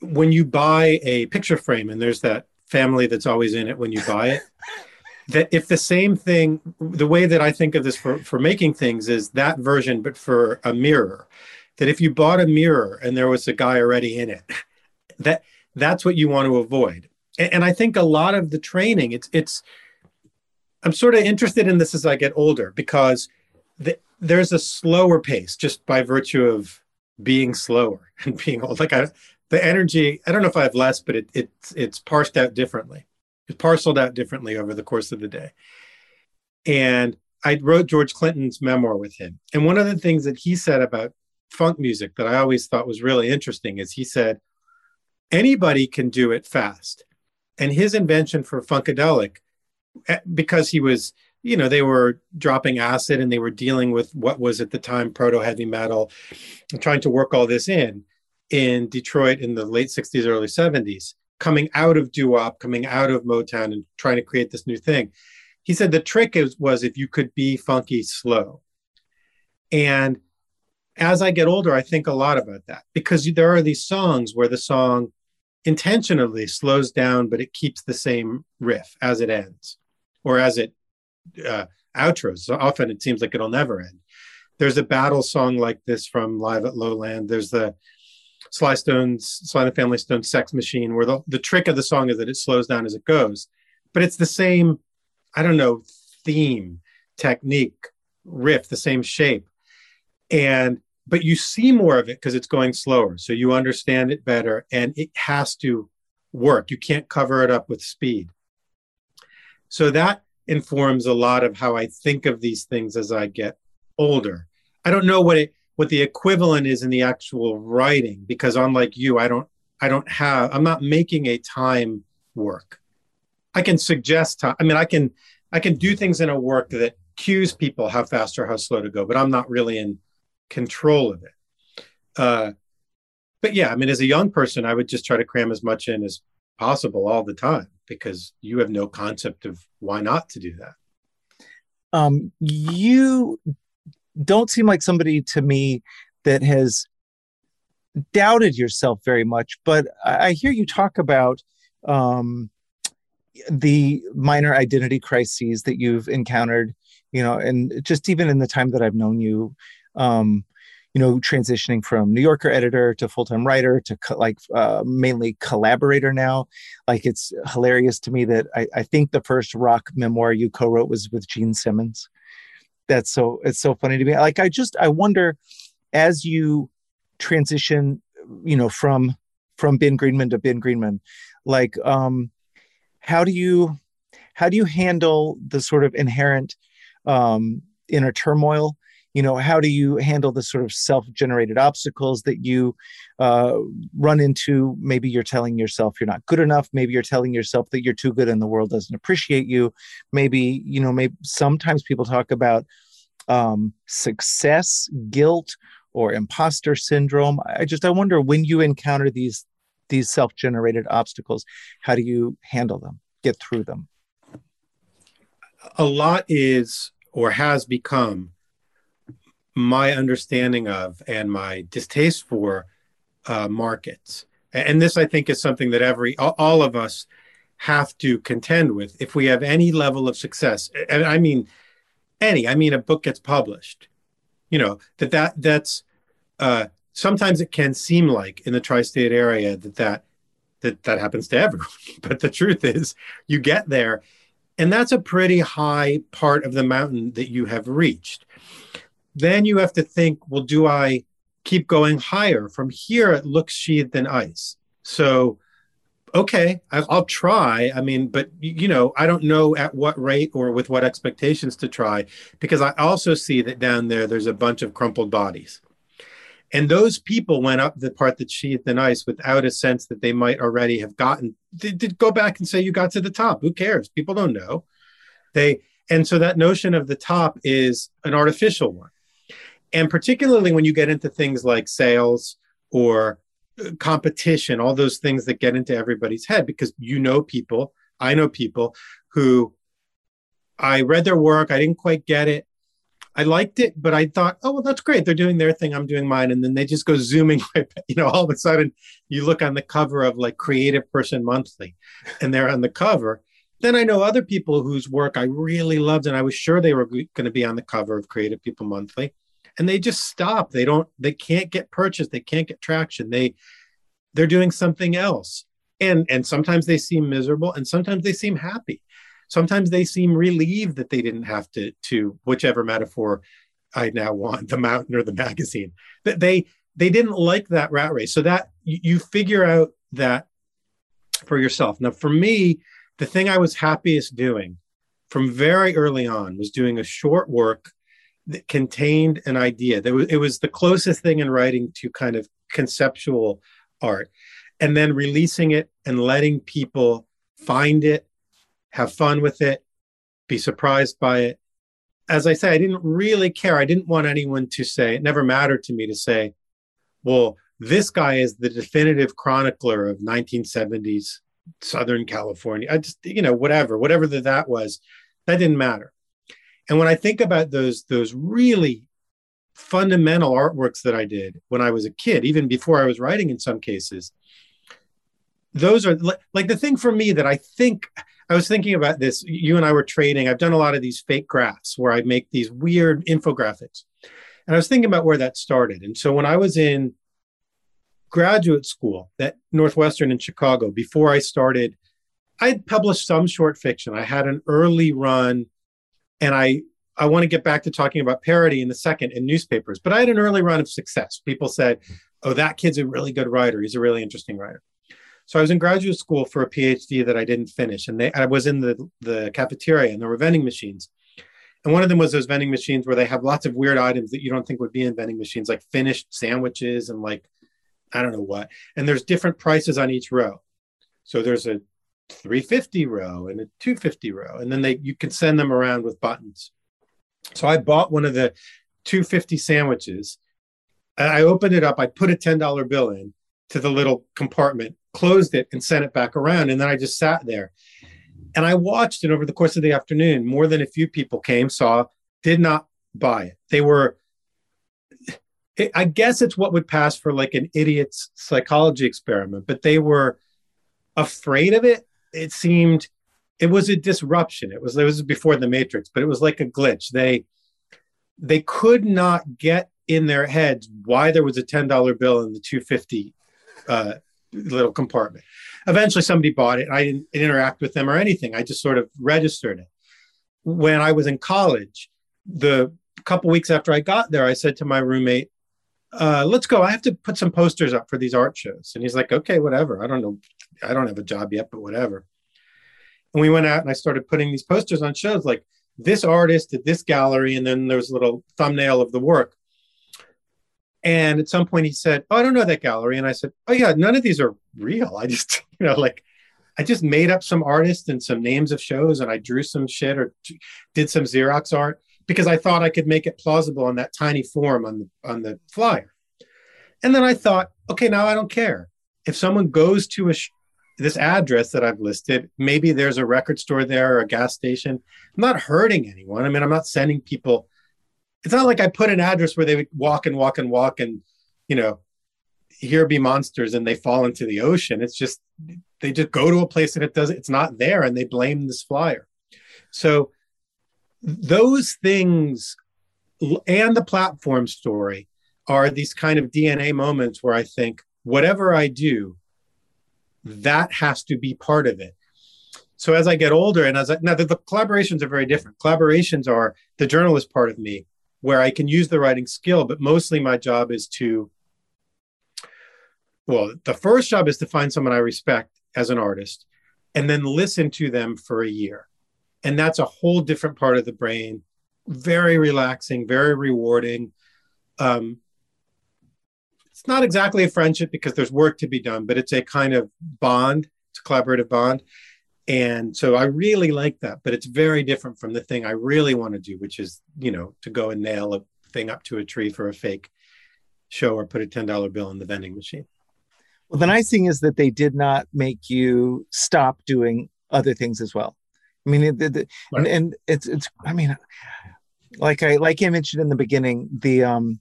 when you buy a picture frame and there's that family that's always in it when you buy it. <laughs> that if the same thing the way that i think of this for, for making things is that version but for a mirror. That if you bought a mirror and there was a guy already in it that that's what you want to avoid. And, and i think a lot of the training it's it's i'm sort of interested in this as i get older because the, there's a slower pace just by virtue of being slower <laughs> and being old. Like I, the energy i don't know if i have less but it, it's it's parsed out differently parceled out differently over the course of the day. And I wrote George Clinton's memoir with him. And one of the things that he said about funk music that I always thought was really interesting is he said, anybody can do it fast. And his invention for Funkadelic, eh, because he was, you know, they were dropping acid and they were dealing with what was at the time proto heavy metal and trying to work all this in in Detroit in the late 60s, early 70s coming out of doo-wop, coming out of Motown and trying to create this new thing. He said the trick is, was if you could be funky slow. And as I get older, I think a lot about that because there are these songs where the song intentionally slows down, but it keeps the same riff as it ends or as it uh, outros. So often it seems like it'll never end. There's a battle song like this from Live at Lowland. There's the Sly Stone's Sly and the Family Stone Sex Machine, where the, the trick of the song is that it slows down as it goes. But it's the same, I don't know, theme, technique, riff, the same shape. And but you see more of it because it's going slower. So you understand it better and it has to work. You can't cover it up with speed. So that informs a lot of how I think of these things as I get older. I don't know what it what the equivalent is in the actual writing because unlike you i don't i don't have i'm not making a time work. I can suggest time i mean i can i can do things in a work that cues people how fast or how slow to go but i'm not really in control of it. Uh, but yeah i mean as a young person i would just try to cram as much in as possible all the time because you have no concept of why not to do that. Um, you don't seem like somebody to me that has doubted yourself very much. But I hear you talk about um, the minor identity crises that you've encountered, you know, and just even in the time that I've known you, um, you know, transitioning from New Yorker editor to full time writer to co- like uh, mainly collaborator now. Like it's hilarious to me that I, I think the first rock memoir you co wrote was with Gene Simmons that's so it's so funny to me. Like i just i wonder as you transition you know from from ben greenman to ben greenman like um how do you how do you handle the sort of inherent um inner turmoil you know how do you handle the sort of self-generated obstacles that you uh, run into? Maybe you're telling yourself you're not good enough. Maybe you're telling yourself that you're too good and the world doesn't appreciate you. Maybe you know maybe sometimes people talk about um, success guilt or imposter syndrome. I just i wonder when you encounter these these self-generated obstacles how do you handle them get through them? A lot is or has become my understanding of and my distaste for uh, markets. And this, I think, is something that every all of us have to contend with if we have any level of success. And I mean, any. I mean, a book gets published. You know that that that's uh, sometimes it can seem like in the tri-state area that that that that happens to everyone. <laughs> But the truth is, you get there, and that's a pretty high part of the mountain that you have reached then you have to think, well, do I keep going higher? From here, it looks sheathed in ice. So, okay, I'll try. I mean, but you know, I don't know at what rate or with what expectations to try because I also see that down there there's a bunch of crumpled bodies. And those people went up the part that sheathed in ice without a sense that they might already have gotten. Did, did go back and say you got to the top. Who cares? People don't know. They and so that notion of the top is an artificial one. And particularly when you get into things like sales or uh, competition, all those things that get into everybody's head, because you know people, I know people who I read their work, I didn't quite get it. I liked it, but I thought, oh, well, that's great. They're doing their thing. I'm doing mine. And then they just go zooming. <laughs> You know, all of a sudden you look on the cover of like Creative Person Monthly and they're on the cover. Then I know other people whose work I really loved and I was sure they were going to be on the cover of Creative People Monthly. And they just stop. They don't, they can't get purchased. They can't get traction. They, they're doing something else. And, and sometimes they seem miserable and sometimes they seem happy sometimes they seem relieved that they didn't have to to whichever metaphor I now want the mountain or the magazine that they they didn't like that rat race so that you figure out that for yourself now for me the thing I was happiest doing from very early on was doing a short work that contained an idea that was, it was the closest thing in writing to kind of conceptual art and then releasing it and letting people find it have fun with it, be surprised by it. As I say, I didn't really care. I didn't want anyone to say, it never mattered to me to say, well, this guy is the definitive chronicler of 1970s Southern California. I just, you know, whatever, whatever that, that was, that didn't matter. And when I think about those, those really fundamental artworks that I did when I was a kid, even before I was writing in some cases, those are like the thing for me that I think I was thinking about this. You and I were trading. I've done a lot of these fake graphs where I make these weird infographics. And I was thinking about where that started. And so when I was in graduate school at Northwestern in Chicago, before I started, I'd published some short fiction. I had an early run, and I I want to get back to talking about parody in a second in newspapers, but I had an early run of success. People said, Oh, that kid's a really good writer. He's a really interesting writer. So I was in graduate school for a PhD that I didn't finish, and they, I was in the the cafeteria, and there were vending machines, and one of them was those vending machines where they have lots of weird items that you don't think would be in vending machines, like finished sandwiches and like I don't know what. And there's different prices on each row. So there's a 350 row and a 250 row, and then they you can send them around with buttons. So I bought one of the 250 sandwiches. and I opened it up. I put a $10 bill in to the little compartment closed it and sent it back around. And then I just sat there. And I watched and over the course of the afternoon. More than a few people came, saw, did not buy it. They were, I guess it's what would pass for like an idiot's psychology experiment, but they were afraid of it. It seemed, it was a disruption. It was, it was before the Matrix, but it was like a glitch. They, they could not get in their heads why there was a $10 bill in the 250 uh, little compartment. Eventually, somebody bought it. I didn't interact with them or anything. I just sort of registered it. When I was in college, the couple weeks after I got there, I said to my roommate, uh, "Let's go. I have to put some posters up for these art shows." And he's like, "Okay, whatever. I don't know. I don't have a job yet, but whatever." And we went out and I started putting these posters on shows like this artist at this gallery, and then there was a little thumbnail of the work. And at some point he said, Oh, I don't know that gallery. And I said, Oh, yeah, none of these are real. I just, <laughs> you know, like I just made up some artists and some names of shows and I drew some shit or t- did some Xerox art because I thought I could make it plausible on that tiny form on the on the flyer. And then I thought, okay, now I don't care. If someone goes to a sh- this address that I've listed, maybe there's a record store there or a gas station. I'm not hurting anyone. I mean, I'm not sending people it's not like I put an address where they would walk and walk and walk and, you know, here be monsters and they fall into the ocean. It's just they just go to a place and it doesn't, it's not there and they blame this flyer. So those things and the platform story are these kind of DNA moments where I think whatever I do, that has to be part of it. So as I get older and as I now the, the collaborations are very different. Collaborations are the journalist part of me where I can use the writing skill, but mostly my job is to, well, the first job is to find someone I respect as an artist and then listen to them for a year. And that's a whole different part of the brain. Very relaxing, very rewarding. Um, it's not exactly a friendship because there's work to be done, but it's a kind of bond, it's a collaborative bond. And so I really like that, but it's very different from the thing I really want to do, which is, you know, to go and nail a thing up to a tree for a fake show or put a $10 bill in the vending machine. Well, the nice thing is that they did not make you stop doing other things as well. I mean, it, it, right. and, and it's it's. I mean, like I like I mentioned in the beginning, the um,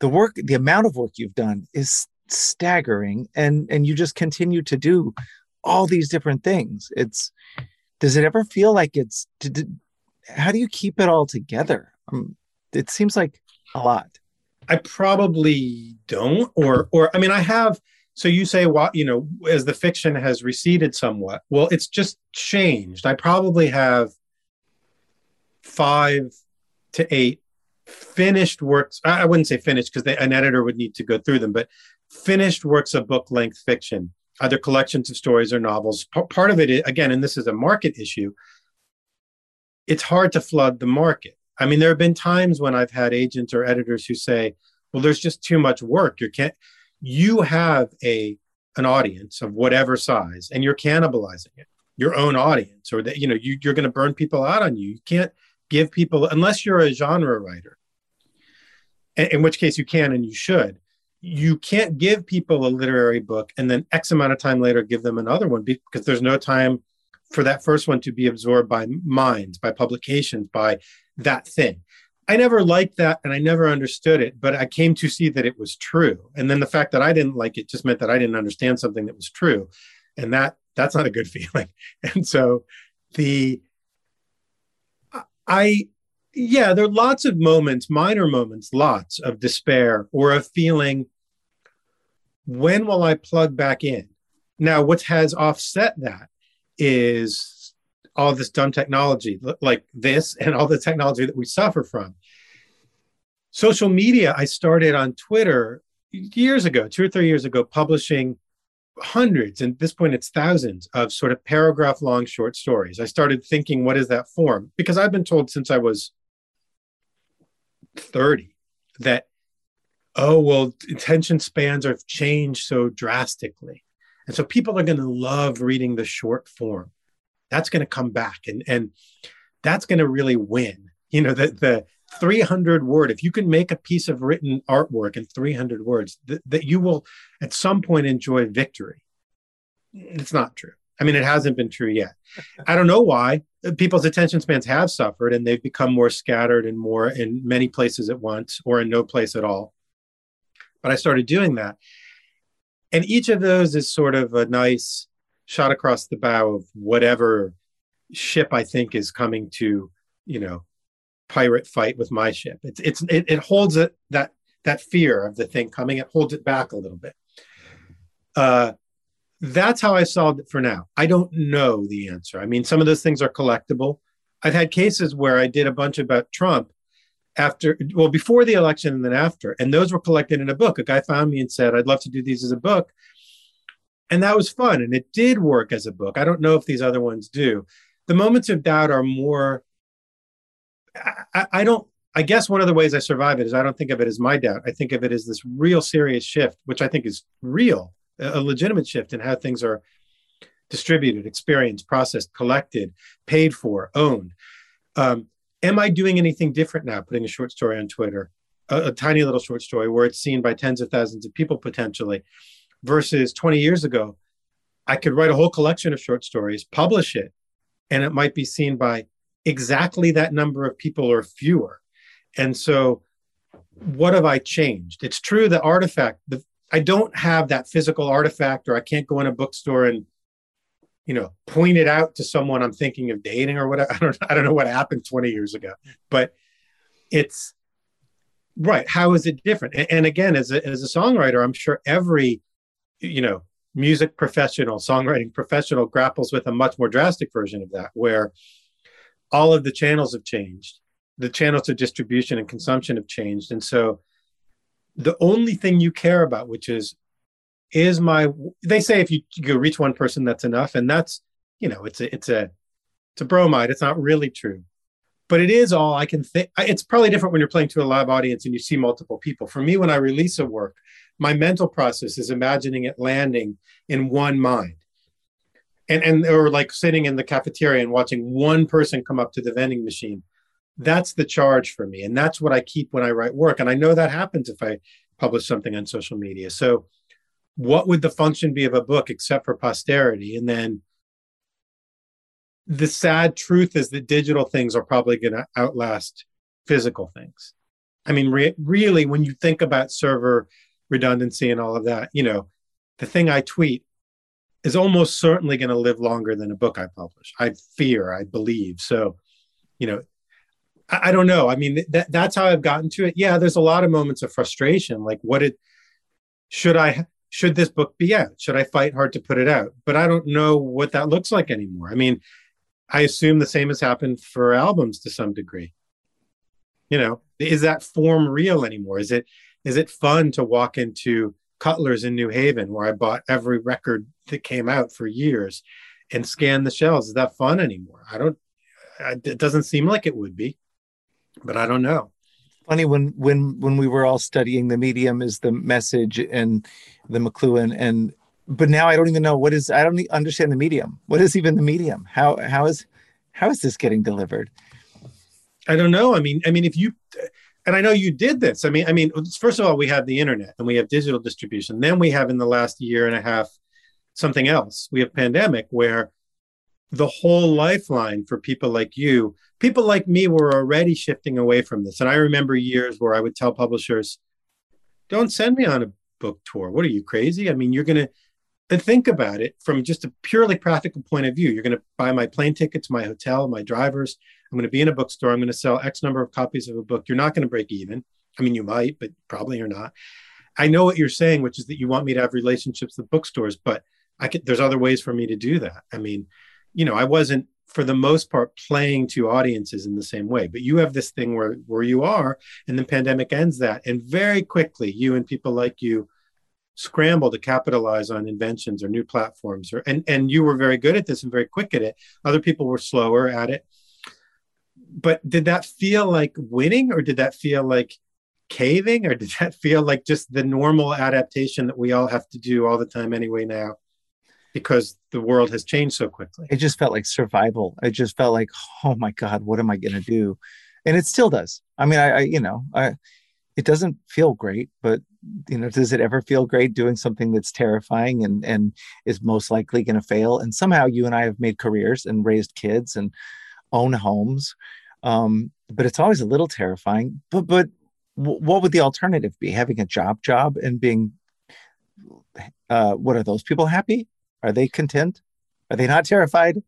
the work, the amount of work you've done is staggering, and and you just continue to do all these different things. It's does it ever feel like it's? Did, how do you keep it all together? Um, it seems like a lot. I probably don't, or or I mean, I have so you say what you know as the fiction has receded somewhat well it's just changed i probably have five to eight finished works i wouldn't say finished because an editor would need to go through them but finished works of book length fiction either collections of stories or novels. P- part of it is, again and this is a market issue it's hard to flood the market. I mean there have been times when i've had agents or editors who say well there's just too much work. You can't you have a an audience of whatever size and you're cannibalizing it. Your own audience or that you know you, you're going to burn people out on you. You can't give people unless you're a genre writer in, which case you can and you should you can't give people a literary book and then x amount of time later give them another one because there's no time for that first one to be absorbed by minds by publications by that thing I never liked that and I never understood it, but I came to see that it was true. And then the fact that I didn't like it just meant that I didn't understand something that was true. And that that's not a good <laughs> feeling. And so the I yeah, there are lots of moments, minor moments, lots of despair or of feeling when will I plug back in? Now, what has offset that is all this dumb technology like this and all the technology that we suffer from. Social media, I started on Twitter years ago, two or three years ago, publishing hundreds, and at this point it's thousands of sort of paragraph long short stories. I started thinking, what is that form? Because I've been told since I was 30 that, oh, well, attention spans have changed so drastically. And so people are going to love reading the short form that's going to come back and and that's going to really win you know the the 300 word if you can make a piece of written artwork in 300 words th- that you will at some point enjoy victory. It's not true. I mean it hasn't been true yet. I don't know why. People's attention spans have suffered and they've become more scattered and more in many places at once or in no place at all. But i started doing that. And each of those is sort of a nice shot across the bow of whatever ship I think is coming to, you know, pirate fight with my ship. It's it's it, it holds it that that fear of the thing coming. It holds it back a little bit. Uh, that's how I solved it for now. I don't know the answer. I mean, some of those things are collectible. I've had cases where I did a bunch about Trump after, well, before the election and then after, and those were collected in a book. A guy found me and said, "I'd love to do these as a book." and that was fun and it did work as a book i don't know if these other ones do the moments of doubt are more I, I, don't i guess one of the ways i survive it is i don't think of it as my doubt. I think of it as this real serious shift which i think is real a legitimate shift in how things are distributed experienced processed collected paid for owned. Um, am i doing anything different now? Putting a short story on twitter a, a tiny little short story where it's seen by tens of thousands of people potentially versus 20 years ago, I could write a whole collection of short stories, publish it, and it might be seen by exactly that number of people or fewer. And so, what have I changed? It's true the artifact, the, I don't have that physical artifact, or I can't go in a bookstore and you know point it out to someone I'm thinking of dating or whatever. <laughs> I don't I don't know what happened 20 years ago, but it's right. How is it different? And, and again, as a, as a songwriter, I'm sure every you know, music professional, songwriting professional grapples with a much more drastic version of that, where all of the channels have changed. the channels of distribution and consumption have changed. And so the only thing you care about, which is, is my, they say if you, you reach one person, that's enough. And that's, you know, it's a, it's a, it's a bromide. It's not really true, but it is all I can think. It's probably different when you're playing to a live audience and you see multiple people. For me, when I release a work, my mental process is imagining it landing in one mind and and or like sitting in the cafeteria and watching one person come up to the vending machine. That's the charge for me and that's what i keep when i write work and i know that happens if i publish something on social media. So what would the function be of a book except for posterity? And then the sad truth is that digital things are probably going to outlast physical things. I mean re- really when you think about server redundancy and all of that you know the thing i tweet is almost certainly going to live longer than a book I publish. I fear, I believe. So, you know, I, I don't know. I mean, that, that's how I've gotten to it. Yeah, there's a lot of moments of frustration. Like, what did, should I, should this book be out? Should I fight hard to put it out? But I don't know what that looks like anymore. I mean, I assume the same has happened for albums to some degree. You know, is that form real anymore? Is it, is it fun to walk into Cutler's in New Haven, where I bought every record that came out for years and scanned the shelves. Is that fun anymore? I don't. I, it doesn't seem like it would be, but I don't know. Funny when when when we were all studying the medium is the message and the McLuhan and but now I don't even know what is I don't understand the medium. What is even the medium? How how is how is this getting delivered? I don't know. I mean, I mean, if you and I know you did this. I mean, I mean, first of all, we have the internet and we have digital distribution. Then we have in the last year and a half something else. We have pandemic where the whole lifeline for people like you, people like me were already shifting away from this. And I remember years where I would tell publishers, don't send me on a book tour. What are you crazy? I mean, you're going to and think about it from just a purely practical point of view. You're going to buy my plane tickets, my hotel, my drivers. I'm going to be in a bookstore. I'm going to sell X number of copies of a book. You're not going to break even. I mean, you might, but probably you're not. I know what you're saying, which is that you want me to have relationships with bookstores, but I could, there's other ways for me to do that. I mean, you know, I wasn't for the most part playing to audiences in the same way, but you have this thing where where you are, and the pandemic ends that, and very quickly, you and people like you scramble to capitalize on inventions or new platforms, or and and you were very good at this and very quick at it. Other people were slower at it. But did that feel like winning, or did that feel like caving, or did <laughs> that feel like just the normal adaptation that we all have to do all the time anyway now? because the world has changed so quickly. It just felt like survival. It just felt like, oh my God, what am I going to do? And it still does. I mean, I, I, you know, I, it doesn't feel great, but you know, does it ever feel great doing something that's terrifying and and is most likely going to fail? And somehow you and I have made careers and raised kids and own homes, um, but it's always a little terrifying. But but what would the alternative be? Having a job job and being uh, what are those people happy? Are they content? Are they not terrified?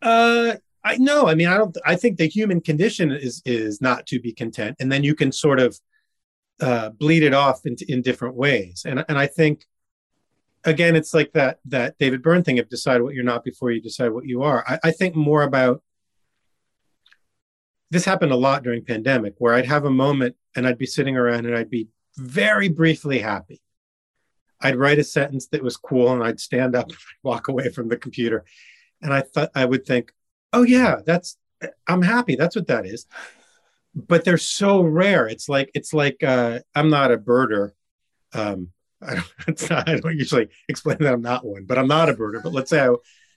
Uh, I know. I mean, I don't. I think the human condition is is not to be content, and then you can sort of uh, bleed it off in, in different ways. And and I think again, it's like that that David Byrne thing of decide what you're not before you decide what you are. I, I think more about this happened a lot during pandemic where I'd have a moment and I'd be sitting around and I'd be very briefly happy I'd write a sentence that was cool and I'd stand up <laughs> and walk away from the computer. And I thought I would think, oh yeah, that's I'm happy. That's what that is. But they're so rare. It's like it's like uh, I'm not a birder. Um, I don't, <laughs> not, I don't usually explain that I'm not one, but I'm not a birder. But let's say I,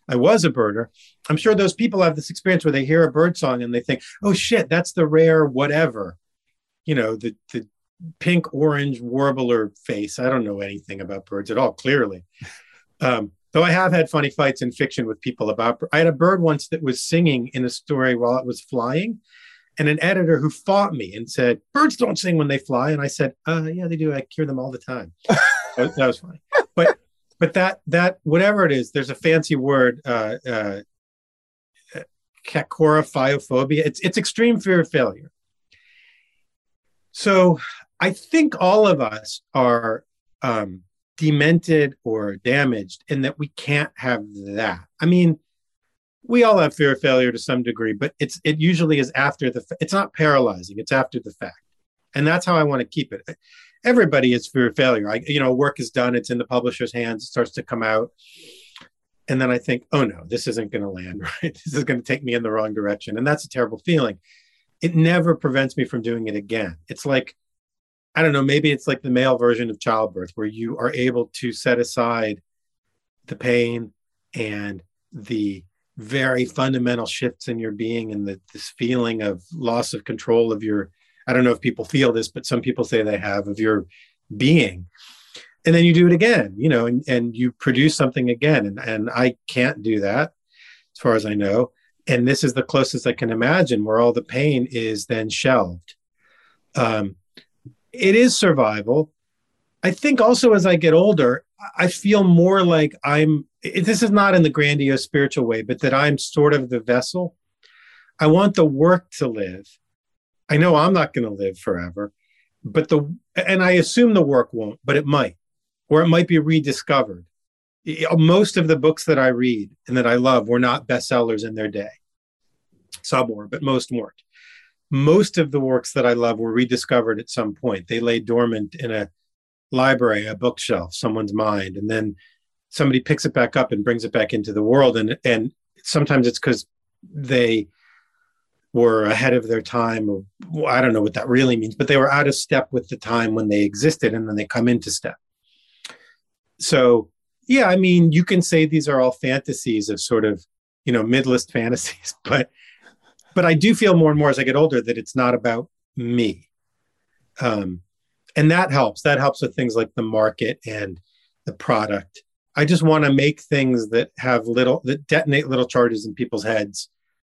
I was a birder. I'm sure those people have this experience where they hear a bird song and they think, "Oh shit, that's the rare whatever," you know, the the pink orange warbler face. I don't know anything about birds at all, clearly. Um, though I have had funny fights in fiction with people about. I had a bird once that was singing in a story while it was flying, and an editor who fought me and said, "Birds don't sing when they fly," and I said, uh, "Yeah, they do. I hear them all the time." <laughs> that, that, was funny, but but that that whatever it is, there's a fancy word. Uh, uh, Cacorophiophobia. It's it's extreme fear of failure. So I think all of us are um, demented or damaged in that we can't have that. I mean, we all have fear of failure to some degree, but it's it usually is after the it's not paralyzing, it's after the fact. And that's how I want to keep it. Everybody is fear of failure. I you know, work is done, it's in the publisher's hands, it starts to come out. And then I think, oh no, this isn't going to land <laughs> right. This is going to take me in the wrong direction. And that's a terrible feeling. It never prevents me from doing it again. It's like I don't know, maybe it's like the male version of childbirth where you are able to set aside the pain and the very fundamental shifts in your being and the, this feeling of loss of control of your i don't know if people feel this but some people say they have of your being. And then you do it again you know and, and you produce something again. And, and i can't do that as far as i know. And this is the closest i can imagine where all the pain is then shelved. Um, it is survival. I think also as i get older i feel more like i'm this is not in the grandiose spiritual way, but that I'm sort of the vessel. I want the work to live. I know I'm not going to live forever, but the, and I assume the work won't, but it might, or it might be rediscovered. Most of the books that I read and that I love were not bestsellers in their day. Some were, but most weren't. Most of the works that I love were rediscovered at some point. They lay dormant in a library, a bookshelf, someone's mind, and then somebody picks it back up and brings it back into the world. And and sometimes it's because they were ahead of their time or well, i don't know what that really means but they were out of step with the time when they existed and then they come into step. So yeah i mean you can say these are all fantasies of sort of you know midlist <laughs> fantasies but but i do feel more and more as i get older that it's not about me. Um and that helps that helps with things like the market and the product I just want to make things that have little that detonate little charges in people's heads,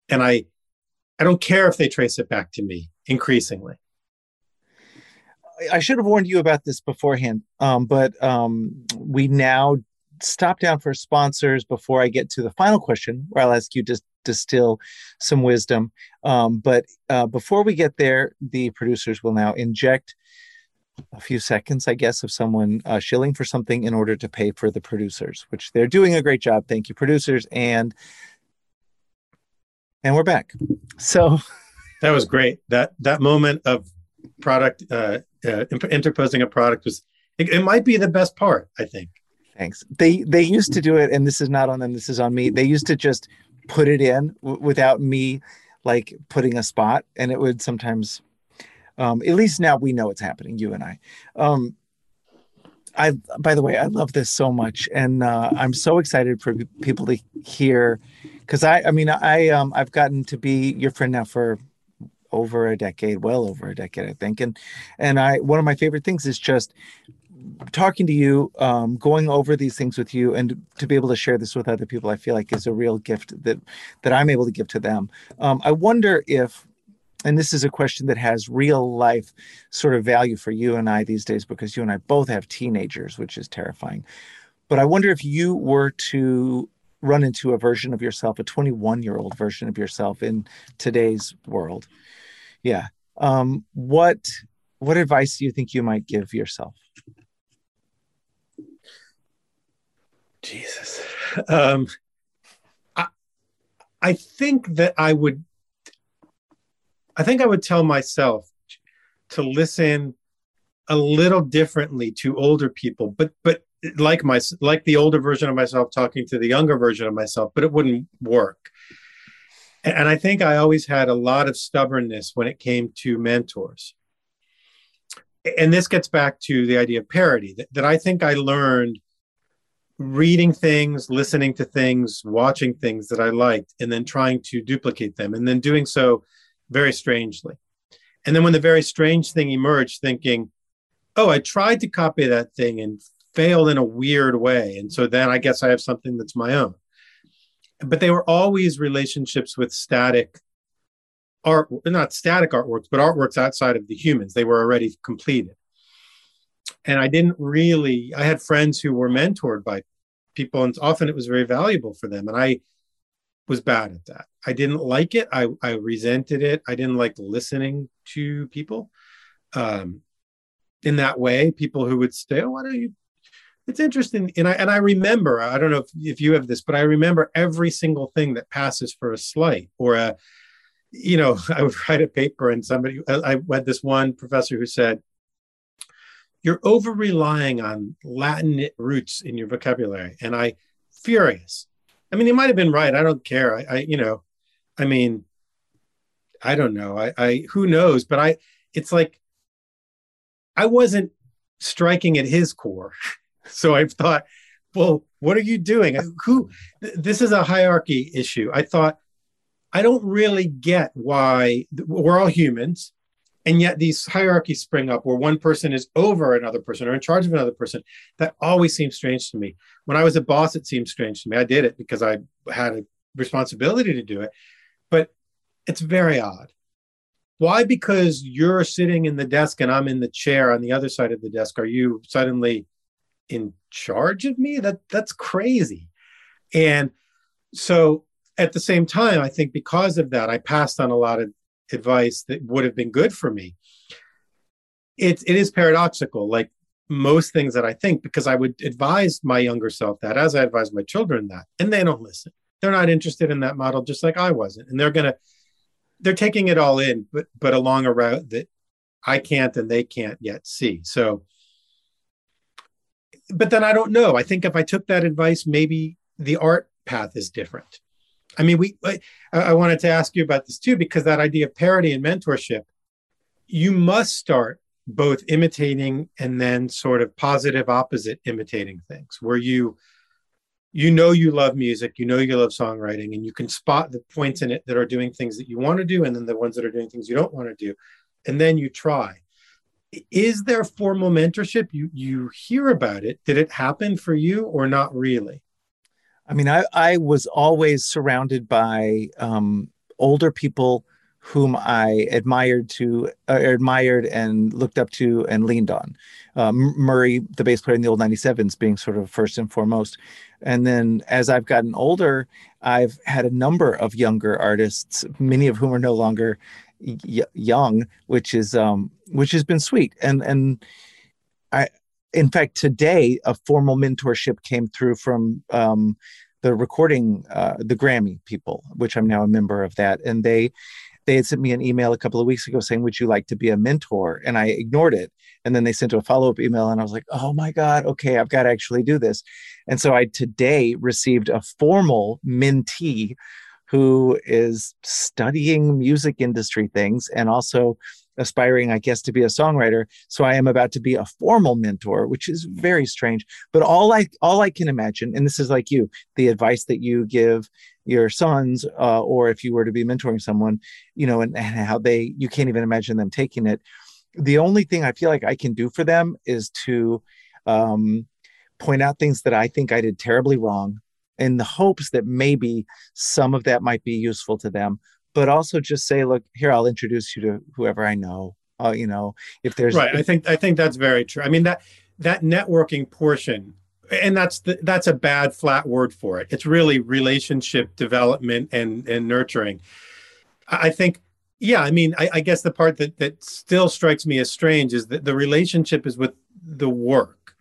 and I I don't care if they trace it back to me. Increasingly, I should have warned you about this beforehand, um, but um, we now stop down for sponsors before I get to the final question, where I'll ask you to distill some wisdom. Um, but uh, before we get there, the producers will now inject a few seconds, I guess, of someone uh, shilling for something in order to pay for the producers, which they're doing a great job. Thank you, producers. And and we're back. So <laughs> that was great. That that moment of product uh, uh, interposing a product was it, it might be the best part. I think. Thanks. They they used to do it, and this is not on them. This is on me. They used to just put it in w- without me like putting a spot, and it would sometimes um, at least now we know it's happening, you and I. Um, I, by the way, I love this so much, and uh, I'm so excited for people to hear, because I, I mean, I, um, I've gotten to be your friend now for over a decade, well over a decade, I think, and, and I, one of my favorite things is just talking to you, um, going over these things with you, and to be able to share this with other people, I feel like is a real gift that that I'm able to give to them. Um, I wonder if and this is a question that has real life sort of value for you and I these days because you and I both have teenagers, which is terrifying. But I wonder if you were to run into a version of yourself, a 21 year old version of yourself in today's world. Yeah. Um, what what advice do you think you might give yourself? Jesus. Um, I, I think that I would I think I would tell myself to listen a little differently to older people, but but like my like the older version of myself talking to the younger version of myself, but it wouldn't work. And I think I always had a lot of stubbornness when it came to mentors. And this gets back to the idea of parody that, that I think I learned reading things, listening to things, watching things that I liked, and then trying to duplicate them, and then doing so very strangely. And then when the very strange thing emerged, thinking, oh, I tried to copy that thing and failed in a weird way. And so then I guess I have something that's my own. But they were always relationships with static art, not static artworks, but artworks outside of the humans. They were already completed. And I didn't really, I had friends who were mentored by people, and often it was very valuable for them. And I was bad at that. I didn't like it. I, I resented it. I didn't like listening to people um, in that way. People who would say, "Oh, why don't you it's interesting and i and i remember i don't know if, if you have this but i remember every single thing that passes for a slight or a you know <laughs> i would write a paper and somebody i, I had this one professor who said you're over relying on latin roots in your vocabulary and i furious i mean he might have been right i don't care i, I you know i mean i don't know I, I who knows but i it's like i wasn't striking at his core <laughs> so I thought, well, what are you doing? Who? This is a hierarchy issue. I thought, I don't really get why we're all humans, and yet these hierarchies spring up where one person is over another person or in charge of another person. That always seems strange to me. When I was a boss, it seemed strange to me. I did it because I had a responsibility to do it, but it's very odd. Why? Because you're sitting in the desk and I'm in the chair on the other side of the desk. Are you suddenly in charge of me that that's crazy and so at the same time i think because of that i passed on a lot of advice that would have been good for me it, it is paradoxical like most things that i think because i would advise my younger self that as i advise my children that and they don't listen they're not interested in that model just like i wasn't and they're gonna they're taking it all in but but along a route that i can't and they can't yet see so but then I don't know. I think if I took that advice, maybe the art path is different. I mean, we. I, I wanted to ask you about this too because that idea of parody and mentorship, you must start both imitating and then sort of positive opposite imitating things where you you know you love music you know you love songwriting and you can spot the points in it that are doing things that you want to do and then the ones that are doing things you don't want to do and then you try. Is there formal mentorship? You you hear about it. Did it happen for you or not really i mean i i was always surrounded by um, older people whom i admired to uh, admired and looked up to and leaned on um, murray the bass player in the old 97s being sort of first and foremost and then as i've gotten older i've had a number of younger artists many of whom are no longer y- young, which is um, which has been sweet. And and I, in fact, today a formal mentorship came through from um, the recording, uh, the Grammy people, which I'm now a member of that, and they they had sent me an email a couple of weeks ago saying, "Would you like to be a mentor?" And I ignored it. And then they sent a follow up email, and I was like, "Oh my god, okay, I've got to actually do this." And so I today received a formal mentee who is studying music industry things and also aspiring, I guess, to be a songwriter. So I am about to be a formal mentor, which is very strange. But all I all I can imagine, and this is like you, the advice that you give your sons, uh, or if you were to be mentoring someone, you know, and, and how they you can't even imagine them taking it. The only thing I feel like I can do for them is to um, point out things that I think I did terribly wrong in the hopes that maybe some of that might be useful to them but also just say look here i'll introduce you to whoever i know. Uh, you know if there's right i think i think that's very true. I mean that that networking portion and that's the, that's a bad flat word for it. It's really relationship development and and nurturing. I think yeah i mean I, I guess the part that that still strikes me as strange is that the relationship is with the work.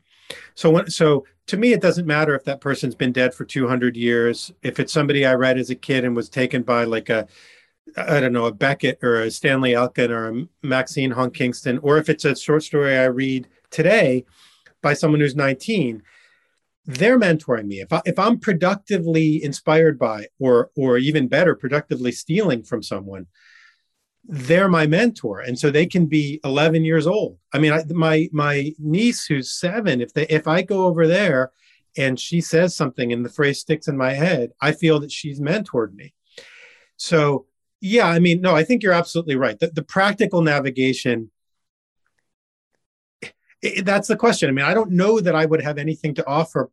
So when so to me, it doesn't matter if that person's been dead for 200 years. If it's somebody I read as a kid and was taken by like a, I don't know, a Beckett or a Stanley Elkin or a Maxine Hong Kingston, or if it's a short story I read today by someone who's 19, they're mentoring me. If, I, if I'm productively inspired by, or or even better, productively stealing from someone, they're my mentor and so they can be 11 years old i mean I, my my niece who's seven if they if i go over there and she says something and the phrase sticks in my head i feel that she's mentored me so yeah i mean no i think you're absolutely right. The, the practical navigation it, that's the question. I mean i don't know that i would have anything to offer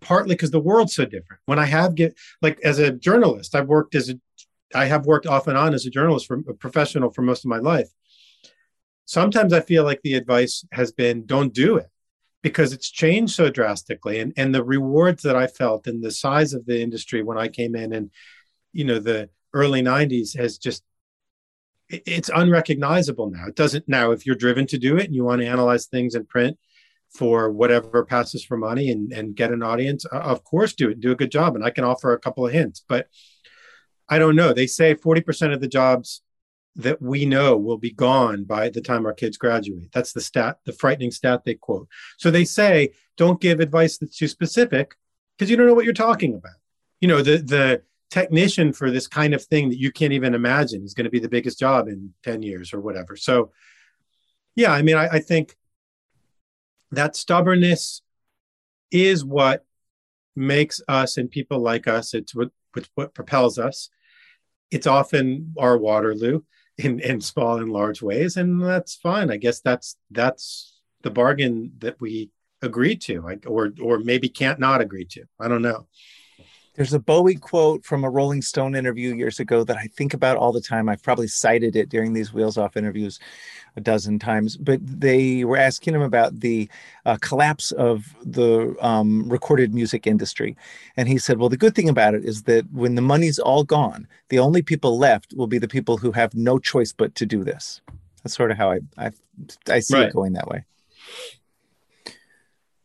partly because the world's so different. When i have get like as a journalist i've worked as a I have worked off and on as a journalist for a professional for most of my life. Sometimes I feel like the advice has been don't do it because it's changed so drastically and and the rewards that I felt and the size of the industry when I came in and you know the early 90s has just it's unrecognizable now. It doesn't now if you're driven to do it and you want to analyze things in print, for whatever passes for money and, and get an audience, of course do it, do a good job. And I can offer a couple of hints, but I don't know. They say 40% of the jobs that we know will be gone by the time our kids graduate. That's the stat, the frightening stat they quote. So they say, don't give advice that's too specific because you don't know what you're talking about. You know, the the technician for this kind of thing that you can't even imagine is going to be the biggest job in 10 years or whatever. So yeah, I mean, I, I think that stubbornness is what makes us and people like us. It's what, what, what propels us. It's often our Waterloo in, in small and large ways, and that's fine. I guess that's that's the bargain that we agree to, or or maybe can't not agree to. I don't know. There's a Bowie quote from a Rolling Stone interview years ago that I think about all the time. I've probably cited it during these Wheels Off interviews a dozen times, but they were asking him about the uh, collapse of the um, recorded music industry. And he said, Well, the good thing about it is that when the money's all gone, the only people left will be the people who have no choice but to do this. That's sort of how I, I, I see right. it going that way.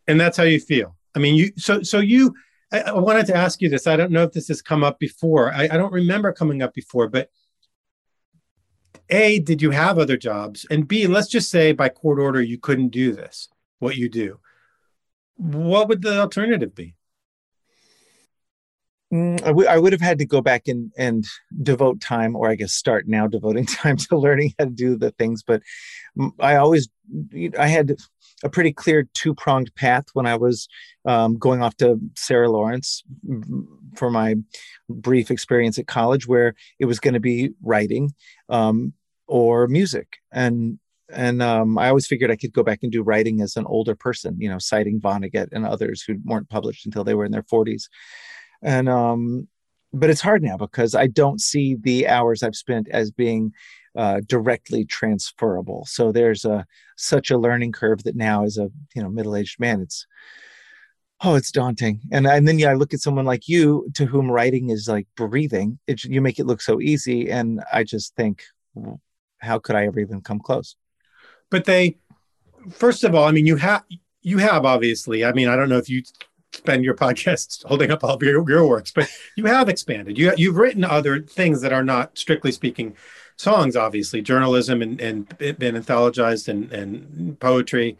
And that's how you feel. I mean, you, so, so you, I, I, wanted to ask you this. I don't know if this has come up before. I, I don't remember coming up before, but A, did you have other jobs? And B, let's just say by court order you couldn't do this, what you do. What would the alternative be? Mm, I, w- I would have had to go back and, and devote time, or I guess start now devoting <laughs> time to learning how to do the things. But I always, I had a pretty clear two pronged path when I was um, going off to Sarah Lawrence for my brief experience at college, where it was going to be writing um, or music. And and um, I always figured I could go back and do writing as an older person, you know, citing Vonnegut and others who weren't published until they were in their 40s. And um, but it's hard now because I don't see the hours I've spent as being uh, directly transferable. So there's a such a learning curve that now, as a you know middle aged man, it's oh, it's daunting. And and then yeah, I look at someone like you to whom writing is like breathing. It, you make it look so easy, and I just think, how could I ever even come close? But they, first of all, I mean, you have you have obviously. I mean, I don't know if you spend your podcasts <laughs> holding up all of your, your works, but you have expanded. You you've written other things that are not strictly speaking songs, obviously journalism and and been anthologized and and poetry,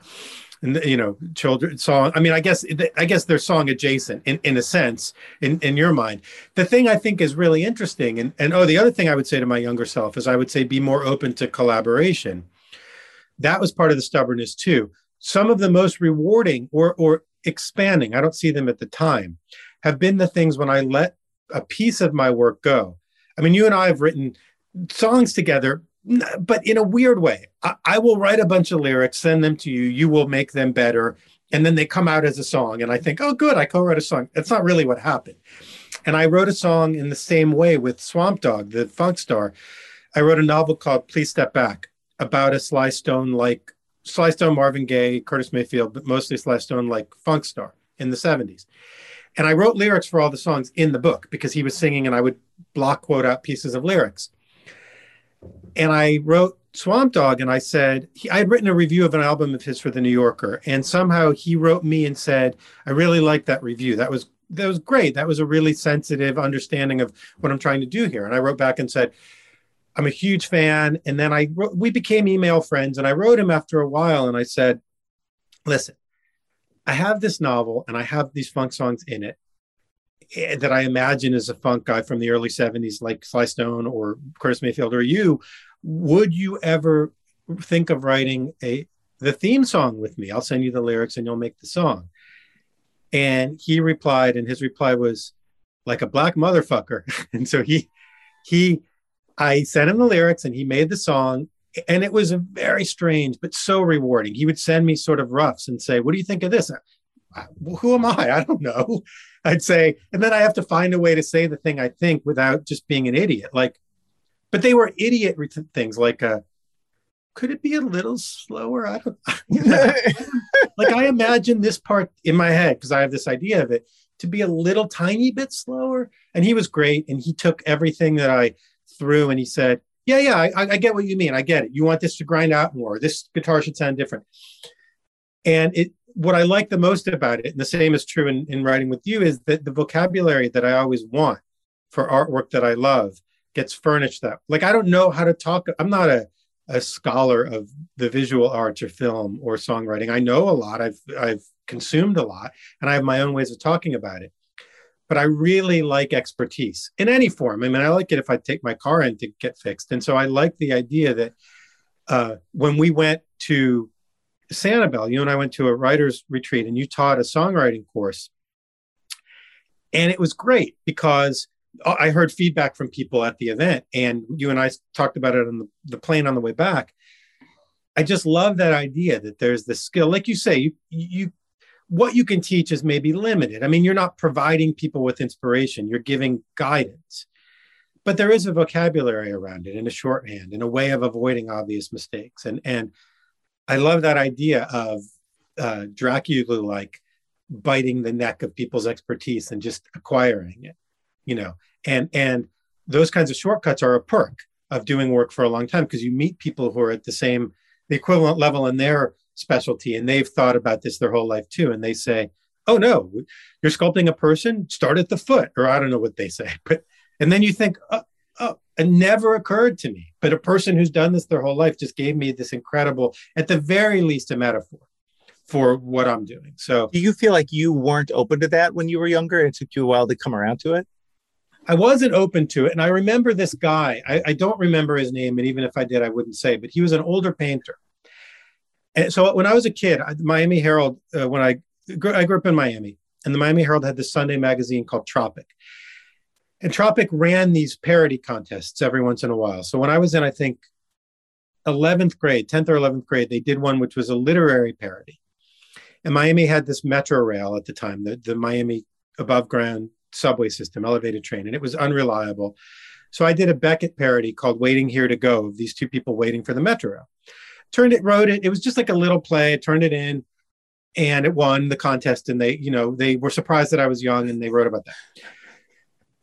and you know children song. I mean, I guess I guess they're song adjacent in in a sense in in your mind. The thing I think is really interesting, and and oh, the other thing I would say to my younger self is I would say be more open to collaboration. That was part of the stubbornness too. Some of the most rewarding or or expanding, I don't see them at the time, have been the things when I let a piece of my work go. I mean, you and I have written songs together, but in a weird way. I, I will write a bunch of lyrics, send them to you, you will make them better. And then they come out as a song. And I think, oh, good, I co wrote a song. That's not really what happened. And I wrote a song in the same way with Swamp Dogg, the funk star. I wrote a novel called Please Step Back about a Sly Stone like Sly Stone, Marvin Gaye, Curtis Mayfield, but mostly Sly Stone like funk star in the 70s. And I wrote lyrics for all the songs in the book because he was singing and I would block quote out pieces of lyrics. And I wrote Swamp Dogg and I said, he, I had written a review of an album of his for the New Yorker. And somehow he wrote me and said, I really liked that review. That was that was great. That was a really sensitive understanding of what I'm trying to do here. And I wrote back and said, I'm a huge fan. And then I we became email friends, and I wrote him after a while, and I said, "Listen, I have this novel, and I have these funk songs in it eh, that I imagine is a funk guy from the early '70s, like Sly Stone or Curtis Mayfield or you. Would you ever think of writing a the theme song with me? I'll send you the lyrics, and you'll make the song." And he replied, and his reply was like a black motherfucker. <laughs> and so he he I sent him the lyrics and he made the song. And it was very strange, but so rewarding. He would send me sort of roughs and say, What do you think of this? I, who am I? I don't know. <laughs> I'd say, and then I have to find a way to say the thing I think without just being an idiot. Like, but they were idiot things like, uh, could it be a little slower? I don't <laughs> you know, <laughs> like I imagine this part in my head because I have this idea of it to be a little tiny bit slower. And he was great. And he took everything that I through and he said, Yeah, yeah, I, I get what you mean. I get it. You want this to grind out more. This guitar should sound different. And it what I like the most about it, and the same is true in, in writing with you, is that the vocabulary that I always want for artwork that I love gets furnished that like I don't know how to talk. I'm not a a scholar of the visual arts or film or songwriting. I know a lot. I've I've consumed a lot, and I have my own ways of talking about it. But I really like expertise in any form. I mean, I like it if I take my car in to get fixed, and so I like the idea that uh, when we went to Sanibel, you and I went to a writer's retreat, and you taught a songwriting course, and it was great because I heard feedback from people at the event, and you and I talked about it on the, the plane on the way back. I just love that idea that there's the skill, like you say, you you what you can teach is maybe limited. I mean, you're not providing people with inspiration; you're giving guidance, but there is a vocabulary around it and a shorthand and a way of avoiding obvious mistakes. And and I love that idea of uh, Dracula like biting the neck of people's expertise and just acquiring it you know and and those kinds of shortcuts are a perk of doing work for a long time because you meet people who are at the same the equivalent level in their specialty and they've thought about this their whole life too and they say oh no you're sculpting a person start at the foot or i don't know what they say <laughs> but and then you think oh, oh it never occurred to me but a person who's done this their whole life just gave me this incredible at the very least a metaphor for what i'm doing so do you feel like you weren't open to that when you were younger it took you a while to come around to it I wasn't open to it. And I remember this guy, I, I, don't remember his name. And even if I did, I wouldn't say, but he was an older painter. And so when I was a kid, Miami Herald, uh, when I, I grew up in Miami, and the Miami Herald had this Sunday magazine called Tropic. And Tropic ran these parody contests every once in a while. So when I was in, I think, 11th grade, 10th or 11th grade, they did one which was a literary parody. And Miami had this Metro Rail at the time, the, the Miami above ground subway system, elevated train, and it was unreliable. So I did a Beckett parody called Waiting Here to Go of these two people waiting for the metro. Turned it, wrote it. It was just like a little play. turned it in and it won the contest. And they, you know, they were surprised that I was young and they wrote about that.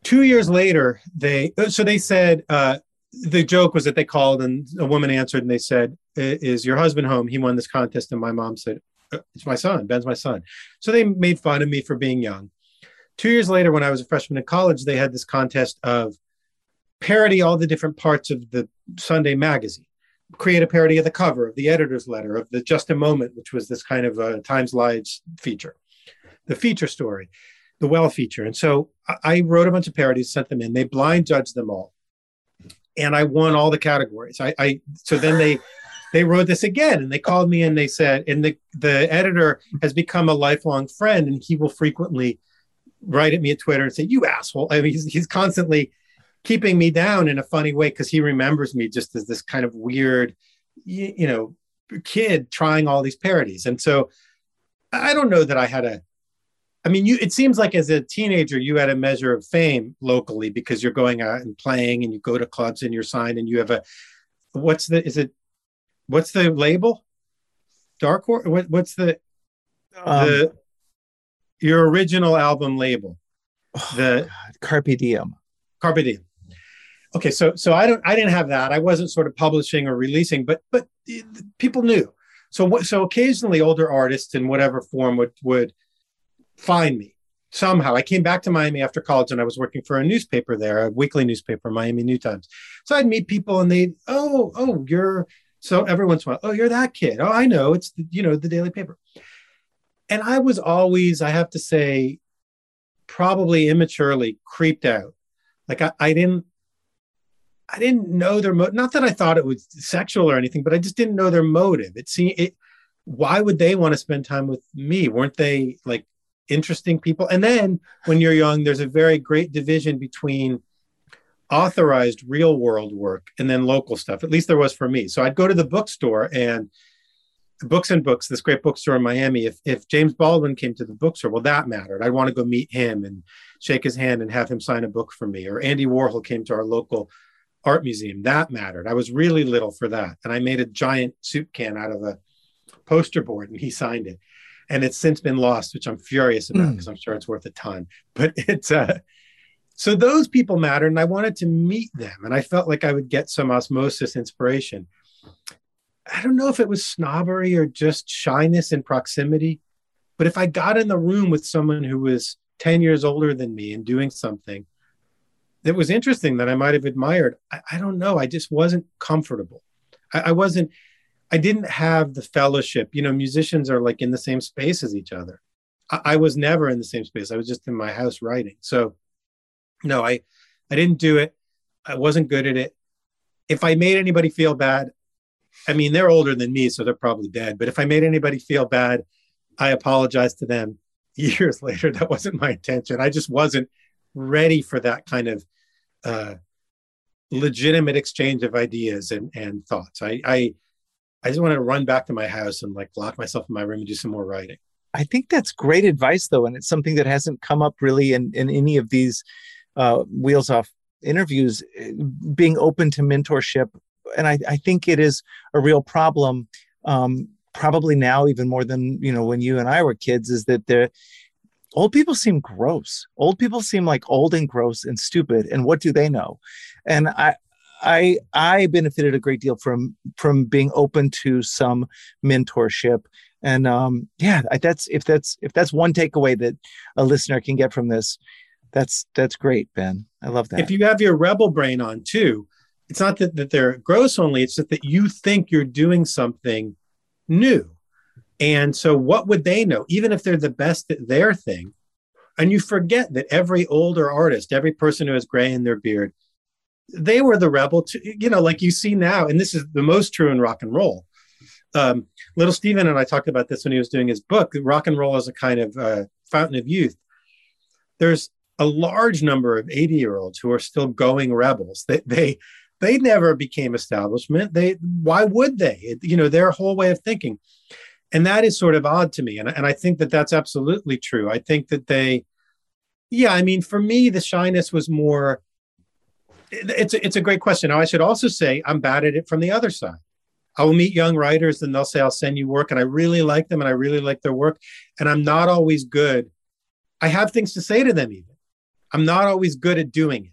Two years later, they, so they said, uh, the joke was that they called and a woman answered and they said, Is your husband home? He won this contest. And my mom said, uh, It's my son. Ben's my son. So they made fun of me for being young. Two years later, when I was a freshman in college, they had this contest of parody all the different parts of the Sunday magazine, create a parody of the cover, of the editor's letter, of the Just a Moment, which was this kind of a Times Lives feature, the feature story, the well feature. And so I wrote a bunch of parodies, sent them in. They blind judged them all, and I won all the categories. I, I so then they. They wrote this again and they called me and they said, and the, the editor has become a lifelong friend and he will frequently write at me at Twitter and say, "You asshole!" I mean, he's he's constantly keeping me down in a funny way because he remembers me just as this kind of weird, you, you know, kid trying all these parodies. And so, I don't know that I had a. I mean, you. It seems like as a teenager, you had a measure of fame locally because you're going out and playing, and you go to clubs, and you're signed, and you have a. What's the? Is it? What's the label? Dark Horse. What, what's the? Um, the your original album label, oh, the God. Carpe Diem. Carpe Diem. Okay, so so I don't I didn't have that. I wasn't sort of publishing or releasing, but but people knew. So so occasionally older artists in whatever form would would find me somehow. I came back to Miami after college and I was working for a newspaper there, a weekly newspaper, Miami New Times. So I'd meet people and they'd, oh, oh, you're so every once in a while, oh, you're that kid. Oh, I know. It's the, you know, the daily paper and I was always, I have to say, probably immaturely creeped out. Like I, I didn't, I didn't know their motive. Not that I thought it was sexual or anything, but I just didn't know their motive. It seemed it. Why would they want to spend time with me? Weren't they like interesting people? And then when you're young, there's a very great division between authorized real world work and then local stuff. At least there was for me. So I'd go to the bookstore and Books and Books, this great bookstore in Miami, if, if James Baldwin came to the bookstore, well, that mattered. I'd want to go meet him and shake his hand and have him sign a book for me. Or Andy Warhol came to our local art museum. That mattered. I was really little for that. And I made a giant soup can out of a poster board and he signed it. And it's since been lost, which I'm furious about because mm. I'm sure it's worth a ton. But <laughs> it's uh so those people mattered and I wanted to meet them and I felt like I would get some osmosis inspiration. I don't know if it was snobbery or just shyness in proximity. But if I got in the room with someone who was 10 years older than me and doing something that was interesting that I might have admired, I, I don't know. I just wasn't comfortable. I, I wasn't, I didn't have the fellowship. You know, musicians are like in the same space as each other. I, I was never in the same space. I was just in my house writing. So, no, I, I didn't do it. I wasn't good at it. If I made anybody feel bad, I mean, they're older than me, so they're probably dead. But if I made anybody feel bad, I apologize to them <laughs> years later. That wasn't my intention. I just wasn't ready for that kind of uh, legitimate exchange of ideas and, and thoughts. I, I I just want to run back to my house and like lock myself in my room and do some more writing. I think that's great advice, though, and it's something that hasn't come up really in, in any of these uh, wheels off interviews. Being open to mentorship, and I, I think it is a real problem. Um, probably now even more than you know when you and I were kids, is that the old people seem gross. Old people seem like old and gross and stupid. And what do they know? And I, I I benefited a great deal from from being open to some mentorship and um yeah that's if that's if that's one takeaway that a listener can get from this that's that's great ben i love that if you have your rebel brain on too it's not that, that they're gross only it's just that you think you're doing something new and so what would they know even if they're the best at their thing and you forget that every older artist every person who has gray in their beard they were the rebel to you know like you see now and this is the most true in rock and roll um, little Steven and I talked about this when he was doing his book. Rock and roll as a kind of uh, fountain of youth. There's a large number of 80 year olds who are still going rebels. They, they they never became establishment. They why would they? You know their whole way of thinking, and that is sort of odd to me. And and I think that that's absolutely true. I think that they, yeah. I mean, for me, the shyness was more. It's a, it's a great question. Now I should also say I'm bad at it from the other side. I will meet young writers and they'll say, I'll send you work. And I really like them and I really like their work. And I'm not always good. I have things to say to them, even. I'm not always good at doing it.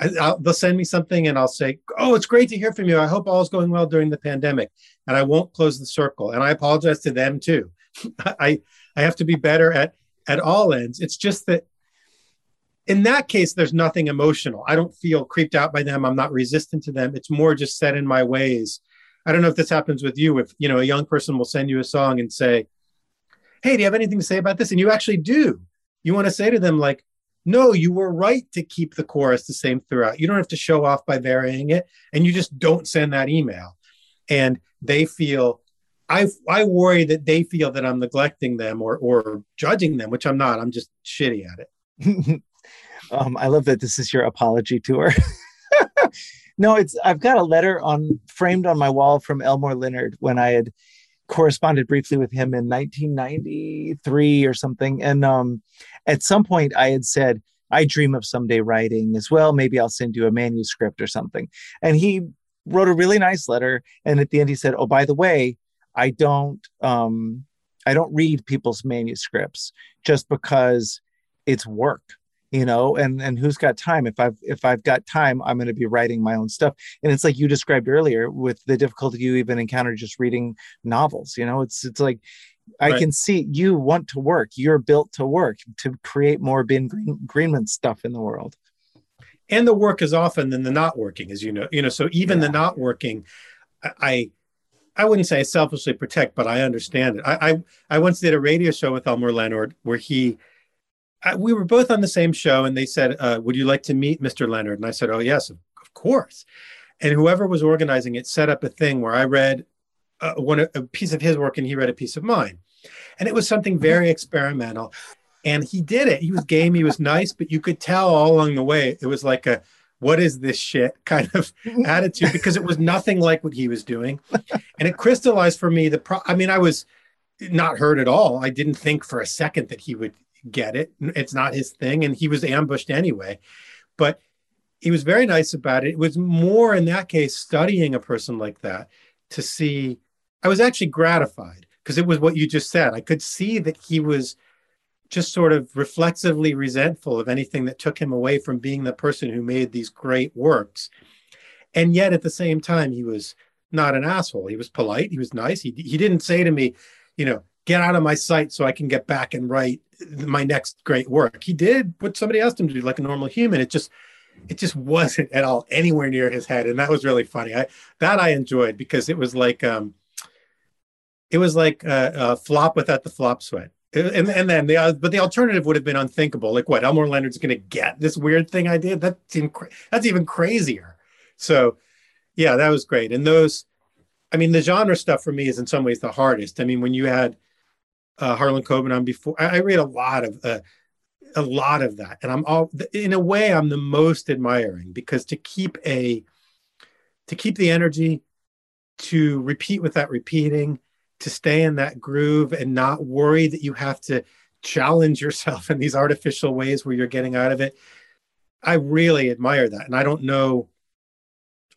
I, they'll send me something and I'll say, Oh, it's great to hear from you. I hope all is going well during the pandemic. And I won't close the circle. And I apologize to them too. <laughs> I, I have to be better at, at all ends. It's just that in that case, there's nothing emotional. I don't feel creeped out by them. I'm not resistant to them. It's more just set in my ways I don't know if this happens with you. If you know a young person will send you a song and say, "Hey, do you have anything to say about this?" and you actually do, you want to say to them like, "No, you were right to keep the chorus the same throughout. You don't have to show off by varying it, and you just don't send that email." And they feel I I worry that they feel that I'm neglecting them or or judging them, which I'm not. I'm just shitty at it. <laughs> um, I love that this is your apology tour. <laughs> No, it's I've got a letter on framed on my wall from Elmore Leonard when I had corresponded briefly with him in 1993 or something. And um, at some point, I had said, I dream of someday writing as well. Maybe I'll send you a manuscript or something. And he wrote a really nice letter. And at the end, he said, Oh, by the way, I don't um, I don't read people's manuscripts just because it's work you know and and who's got time if i've if i've got time i'm going to be writing my own stuff and it's like you described earlier with the difficulty you even encounter just reading novels you know it's it's like I right. can see you want to work. You're built to work to create more Ben Green, Greenman stuff in the world. And the work is often than the not working, as you know. You know, so even yeah. the not working, I I wouldn't say I selfishly protect, but I understand it. I, I I once did a radio show with Elmore Leonard where he we were both on the same show, and they said, uh, "Would you like to meet Mr. Leonard?" And I said, "Oh yes, of course." And whoever was organizing it set up a thing where I read uh, one a piece of his work and he read a piece of mine, and it was something very experimental. And he did it. He was game. He was nice, but you could tell all along the way it was like a "What is this shit?" <laughs> kind of attitude because it was nothing like what he was doing, and it crystallized for me the. Pro- I mean, I was not hurt at all. I didn't think for a second that he would get it. It's not his thing. And he was ambushed anyway. But he was very nice about it. It was more in that case studying a person like that to see. I was actually gratified because it was what you just said. I could see that he was just sort of reflexively resentful of anything that took him away from being the person who made these great works. And yet at the same time, he was not an asshole. He was polite. He was nice. He, he didn't say to me, you know, get out of my sight so I can get back and write my next great work. He did what somebody asked him to do, like a normal human. It just it just wasn't at all anywhere near his head, and that was really funny. I that I enjoyed because it was like um, it was like a, a flop without the flop sweat. And, and then the uh, but the alternative would have been unthinkable. Like what Elmore Leonard's going to get this weird thing I did. That seemed that's even crazier. So yeah, that was great. And those, I mean, the genre stuff for me is in some ways the hardest. I mean, when you had uh, Harlan Coben on before, I, I read a lot of uh, a lot of that, and I'm all in a way I'm the most admiring because to keep a to keep the energy, to repeat without repeating, to stay in that groove and not worry that you have to challenge yourself <laughs> in these artificial ways where you're getting out of it. I really admire that, and I don't know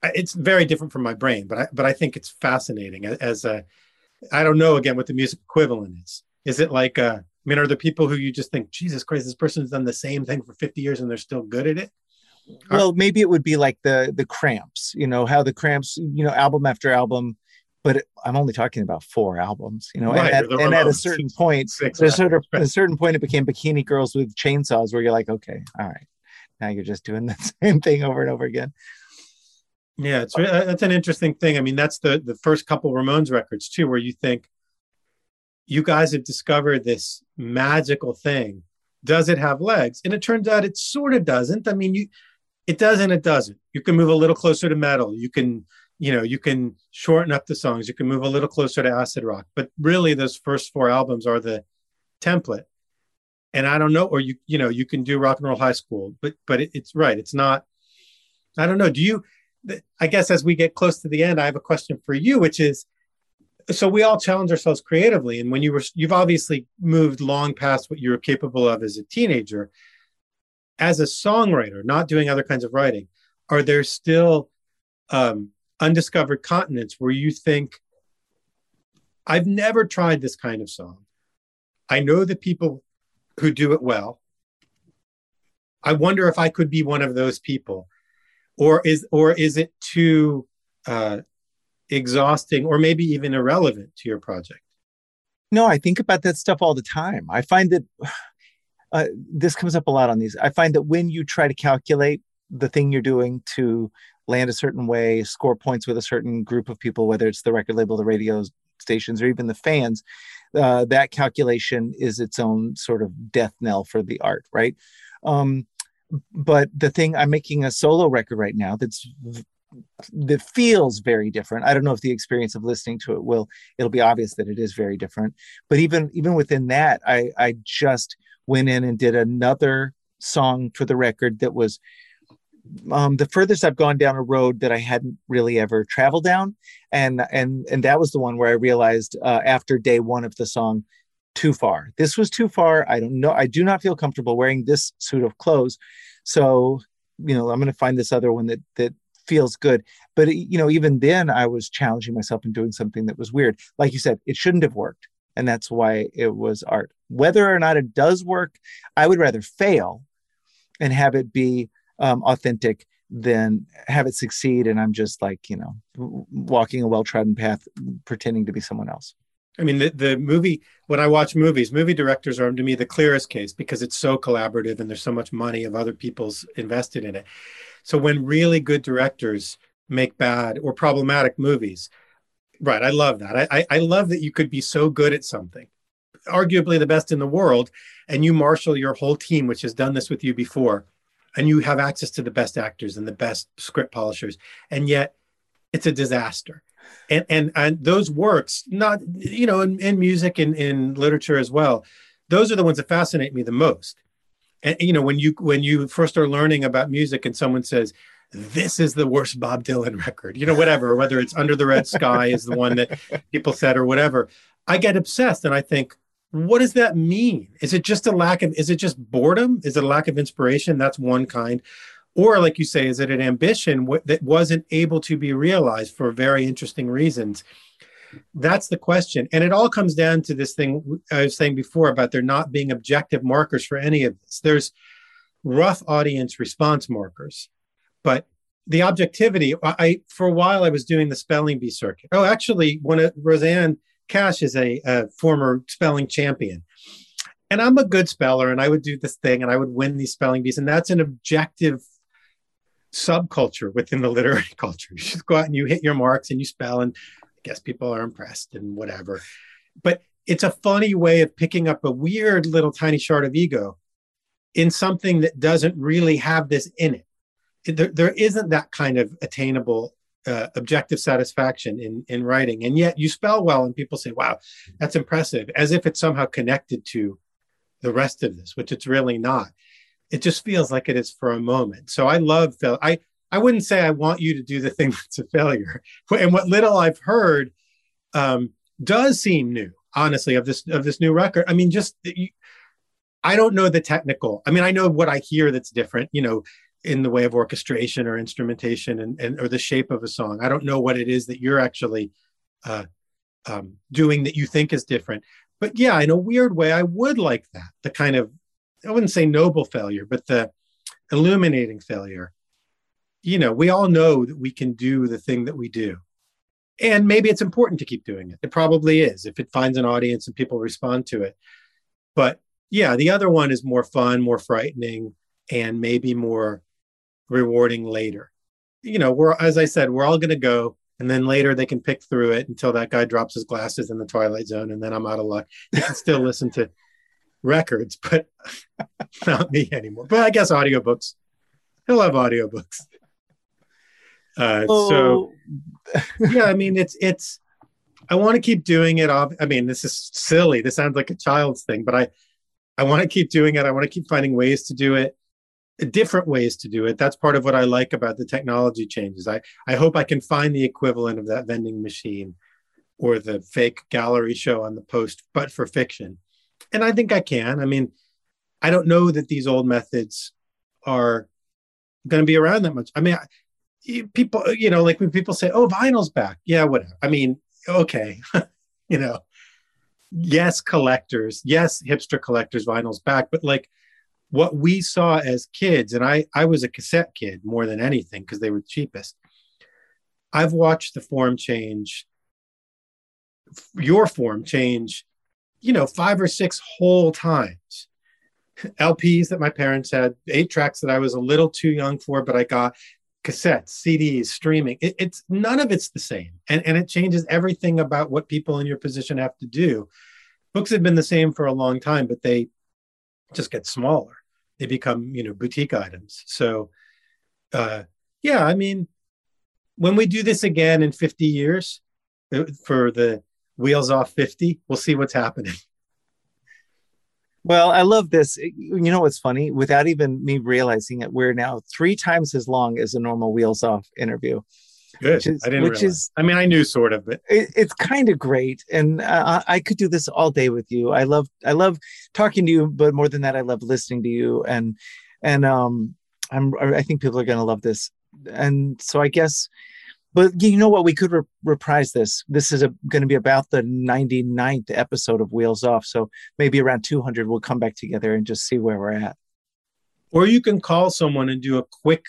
it's very different from my brain, but I but I think it's fascinating as a I don't know again what the music equivalent is. Is it like uh, I mean, are there people who you just think, Jesus Christ, this person's done the same thing for 50 years and they're still good at it? Well, maybe it would be like the the cramps, you know, how the cramps, you know, album after album, but I'm only talking about four albums, you know, right, and, at, and at, a oh, certain point, at a certain, a certain point, it became Bikini Girls with chainsaws, where you're like, okay, all right, now you're just doing the <laughs> same thing over and over again. Yeah, it's that's an interesting thing. I mean, that's the the first couple Ramones records too, where you think you guys have discovered this magical thing. Does it have legs? And it turns out it sort of doesn't. I mean, you it does and it doesn't. You can move a little closer to metal. You can, you know, you can shorten up the songs. You can move a little closer to acid rock. But really, those first four albums are the template. And I don't know, or you, you know, you can do rock and roll high school, but but it, it's right. It's not. I don't know. Do you? I guess as we get close to the end, I have a question for you, which is so we all challenge ourselves creatively. And when you were, you've obviously moved long past what you were capable of as a teenager. As a songwriter, not doing other kinds of writing, are there still um, undiscovered continents where you think, I've never tried this kind of song? I know the people who do it well. I wonder if I could be one of those people or is or is it too uh, exhausting or maybe even irrelevant to your project no i think about that stuff all the time i find that uh, this comes up a lot on these i find that when you try to calculate the thing you're doing to land a certain way score points with a certain group of people whether it's the record label the radio stations or even the fans uh, that calculation is its own sort of death knell for the art right? Um, but the thing i'm making a solo record right now that's that feels very different. I don't know if the experience of listening to it will it'll be obvious that it is very different. But even even within that i i just went in and did another song for the record that was um, the furthest I've gone down a road that I hadn't really ever traveled down, and and and that was the one where I realized uh, after day one of the song, too far. This was too far. I don't know. I do not feel comfortable wearing this suit of clothes. So, you know, I'm going to find this other one that that feels good. But you know, even then I was challenging myself and doing something that was weird. Like you said, it shouldn't have worked. And that's why it was art. Whether or not it does work, I would rather fail and have it be um, authentic than have it succeed and I'm just like, you know, walking a well-trodden path pretending to be someone else. I mean, the, the movie, when I watch movies, movie directors are to me the clearest case because it's so collaborative and there's so much money of other people's invested in it. So when really good directors make bad or problematic movies, right, I love that. I, I love that you could be so good at something, arguably the best in the world, and you marshal your whole team, which has done this with you before, and you have access to the best actors and the best script polishers, and yet it's a disaster. And and and those works not you know in, in music and in literature as well those are the ones that fascinate me the most. And you know when you when you first are learning about music and someone says this is the worst bob dylan record you know whatever whether it's under the red sky is the one that people said or whatever i get obsessed and i think what does that mean? Is it just a lack of is it just boredom? Is it a lack of inspiration? That's one kind. Or like you say is it an ambition w- that wasn't able to be realized for very interesting reasons? That's the question. And it all comes down to this thing i was saying before about there not being objective markers for any of this. There's rough audience response markers but the objectivity i for a while i was doing the spelling bee circuit. Oh actually when it, Rosanne Cash is a, a former spelling champion. And I'm a good speller, and I would do this thing, and I would win these spelling bees, and that's an objective subculture within the literary <laughs> culture. You just go out and you hit your marks and you spell, and I guess people are impressed and whatever. But it's a funny way of picking up a weird little tiny shard of ego in something that doesn't really have this in it. There, there isn't that kind of attainable uh, objective satisfaction in in writing, and yet you spell well, and people say, "Wow, that's impressive," as if it's somehow connected to the rest of this, which it's really not it just feels like it is for a moment. So I love fail. I I wouldn't say I want you to do the thing <laughs> that's a failure. And what little I've heard um, does seem new, honestly, of this of this new record. I mean, just you, I don't know the technical. I mean, I know what I hear that's different. You know, in the way of orchestration or instrumentation and, and or the shape of a song. I don't know what it is that you're actually uh, um, doing that you think is different. But yeah, in a weird way, I would like that the kind of I wouldn't say noble failure, but the illuminating failure. You know, we all know that we can do the thing that we do. And maybe it's important to keep doing it. It probably is if it finds an audience and people respond to it. But yeah, the other one is more fun, more frightening, and maybe more rewarding later. You know, we're, as I said, we're all going to go and then later they can pick through it until that guy drops his glasses in the twilight zone and then i'm out of luck you can still <laughs> listen to records, but <laughs> not me anymore. But I guess audiobooks. He'll have audiobooks. Uh, oh. So yeah, I mean it's it's I want to keep doing it. I mean, this is silly. This sounds like a child's thing, but I I want to keep doing it. I want to keep finding ways to do it, different ways to do it. That's part of what I like about the technology changes. I I hope I can find the equivalent of that vending machine or the fake gallery show on the post, but for fiction and I think I can. I mean, I don't know that these old methods are going to be around that much. I mean, people, you know, like when people say, "Oh, vinyl's back," yeah, whatever. I mean, okay, <laughs> you know, yes, collectors, yes, hipster collectors, vinyl's back, but like what we saw as kids, and I, I was a cassette kid more than anything because they were cheapest. I've watched the form change, your form change you know, five or six whole times. LPs that my parents had, eight tracks that I was a little too young for, but I got cassettes, CDs, streaming. It, it's none of it's the same, and and it changes everything about what people in your position have to do. Books have been the same for a long time, but they just get smaller. They become you know boutique items. So, uh, yeah, I mean, when we do this again in 50 years uh, for the wheels off 50 we'll see what's happening. <laughs> Well i love this. You know what's funny? Without even me realizing it we're now three times as long as a normal wheels off interview Good. Which is, I didn't. Which realize. is. I mean, I knew sort of, but it, it's kind of great, and uh, I could do this all day with you. I love. I love talking to you, but more than that, I love listening to you, and and um, I'm. I think people are going to love this, and so I guess but you know what? We could re- reprise this. This is going to be about the 99th episode of Wheels Off. So maybe around 200, we'll come back together and just see where we're at. Or you can call someone and do a quick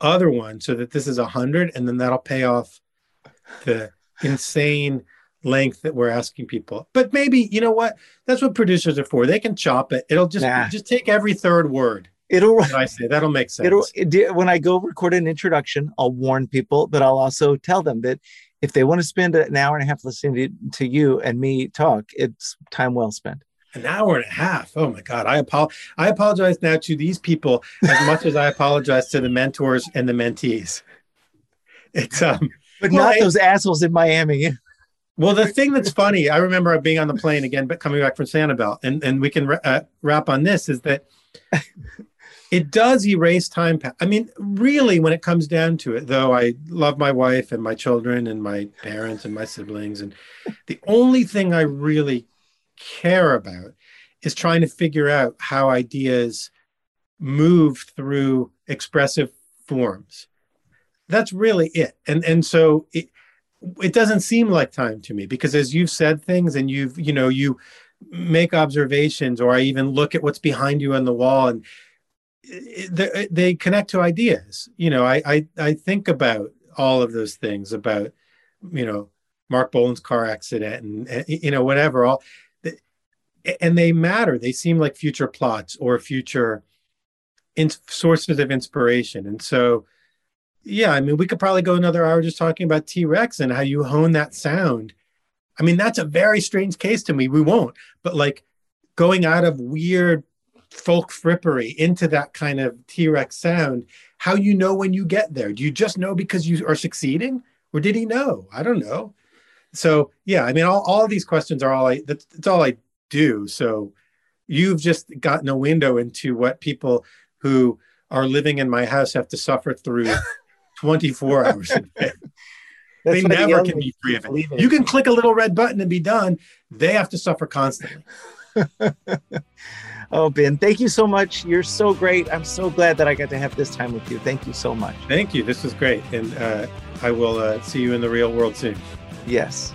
other one so that this is 100, and then that'll pay off the insane length that we're asking people. But maybe, you know what? That's what producers are for. They can chop it. It'll just nah. just take every third word it'll I say that'll make <laughs> sense. It'll it, when I go record an introduction, I'll warn people, but I'll also tell them that if they want to spend an hour and a half listening to, to you and me talk, it's time well spent. An hour and a half. Oh my God. I apo- I apologize now to these people as much as I apologize to the mentors and the mentees. It's um but well, not those assholes in Miami. Well, the thing that's funny, I remember being on the plane again, but coming back from Sanibel, and and we can uh, wrap on this is that it does erase time. I mean, really, when it comes down to it, though, I love my wife and my children and my parents and my siblings. And the only thing I really care about is trying to figure out how ideas move through expressive forms. That's really it. And and so it it doesn't seem like time to me because as you've said things and you've you know you make observations or I even look at what's behind you on the wall and they, connect to ideas. You know, I, I, I think about all of those things about, you know, Marc Bolan's car accident and you know whatever all and they matter. They seem like future plots or future in, sources of inspiration. And so yeah i mean we could probably go another hour just talking about t-rex and how you hone that sound. I mean that's a very strange case to me. We won't. But like going out of weird folk frippery into that kind of t-rex sound how you know when you get there? Do you just know because you are succeeding? Or did he know? I don't know. So yeah i mean all, all these questions are all i that's, that's all i do. So you've just gotten a window into what people who are living in my house have to suffer through <laughs> 24 hours a day. They never can be free of it you can click a little red button and be done. They have to suffer constantly. <laughs> Oh ben thank you so much. You're so great. I'm so glad that i got to have this time with you. Thank you so much. Thank you. This was great. And uh, i will uh, see you in the real world soon. Yes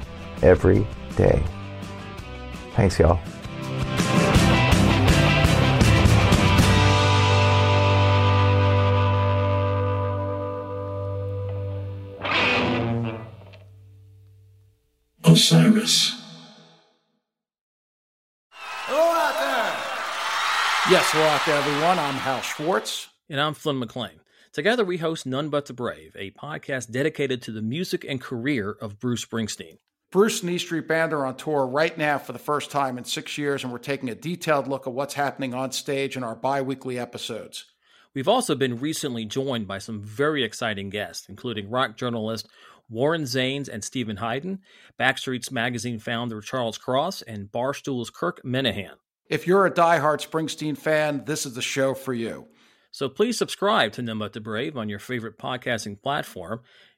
every day. Thanks, y'all. Osiris. Hello out there. Yes, hello out there, everyone. I'm Hal Schwartz. And I'm Flynn McLean. Together, we host None But the Brave, a podcast dedicated to the music and career of Bruce Springsteen. Bruce and E Street Band are on tour right now for the first time in six years, and we're taking a detailed look at what's happening on stage in our bi weekly episodes. We've also been recently joined by some very exciting guests, including rock journalist Warren Zanes and Steven Hyden, Backstreets Magazine founder Charles Cross, and Barstool's Kirk Minihane. If you're a die-hard Springsteen fan, this is the show for you. So please subscribe to But the Brave on your favorite podcasting platform,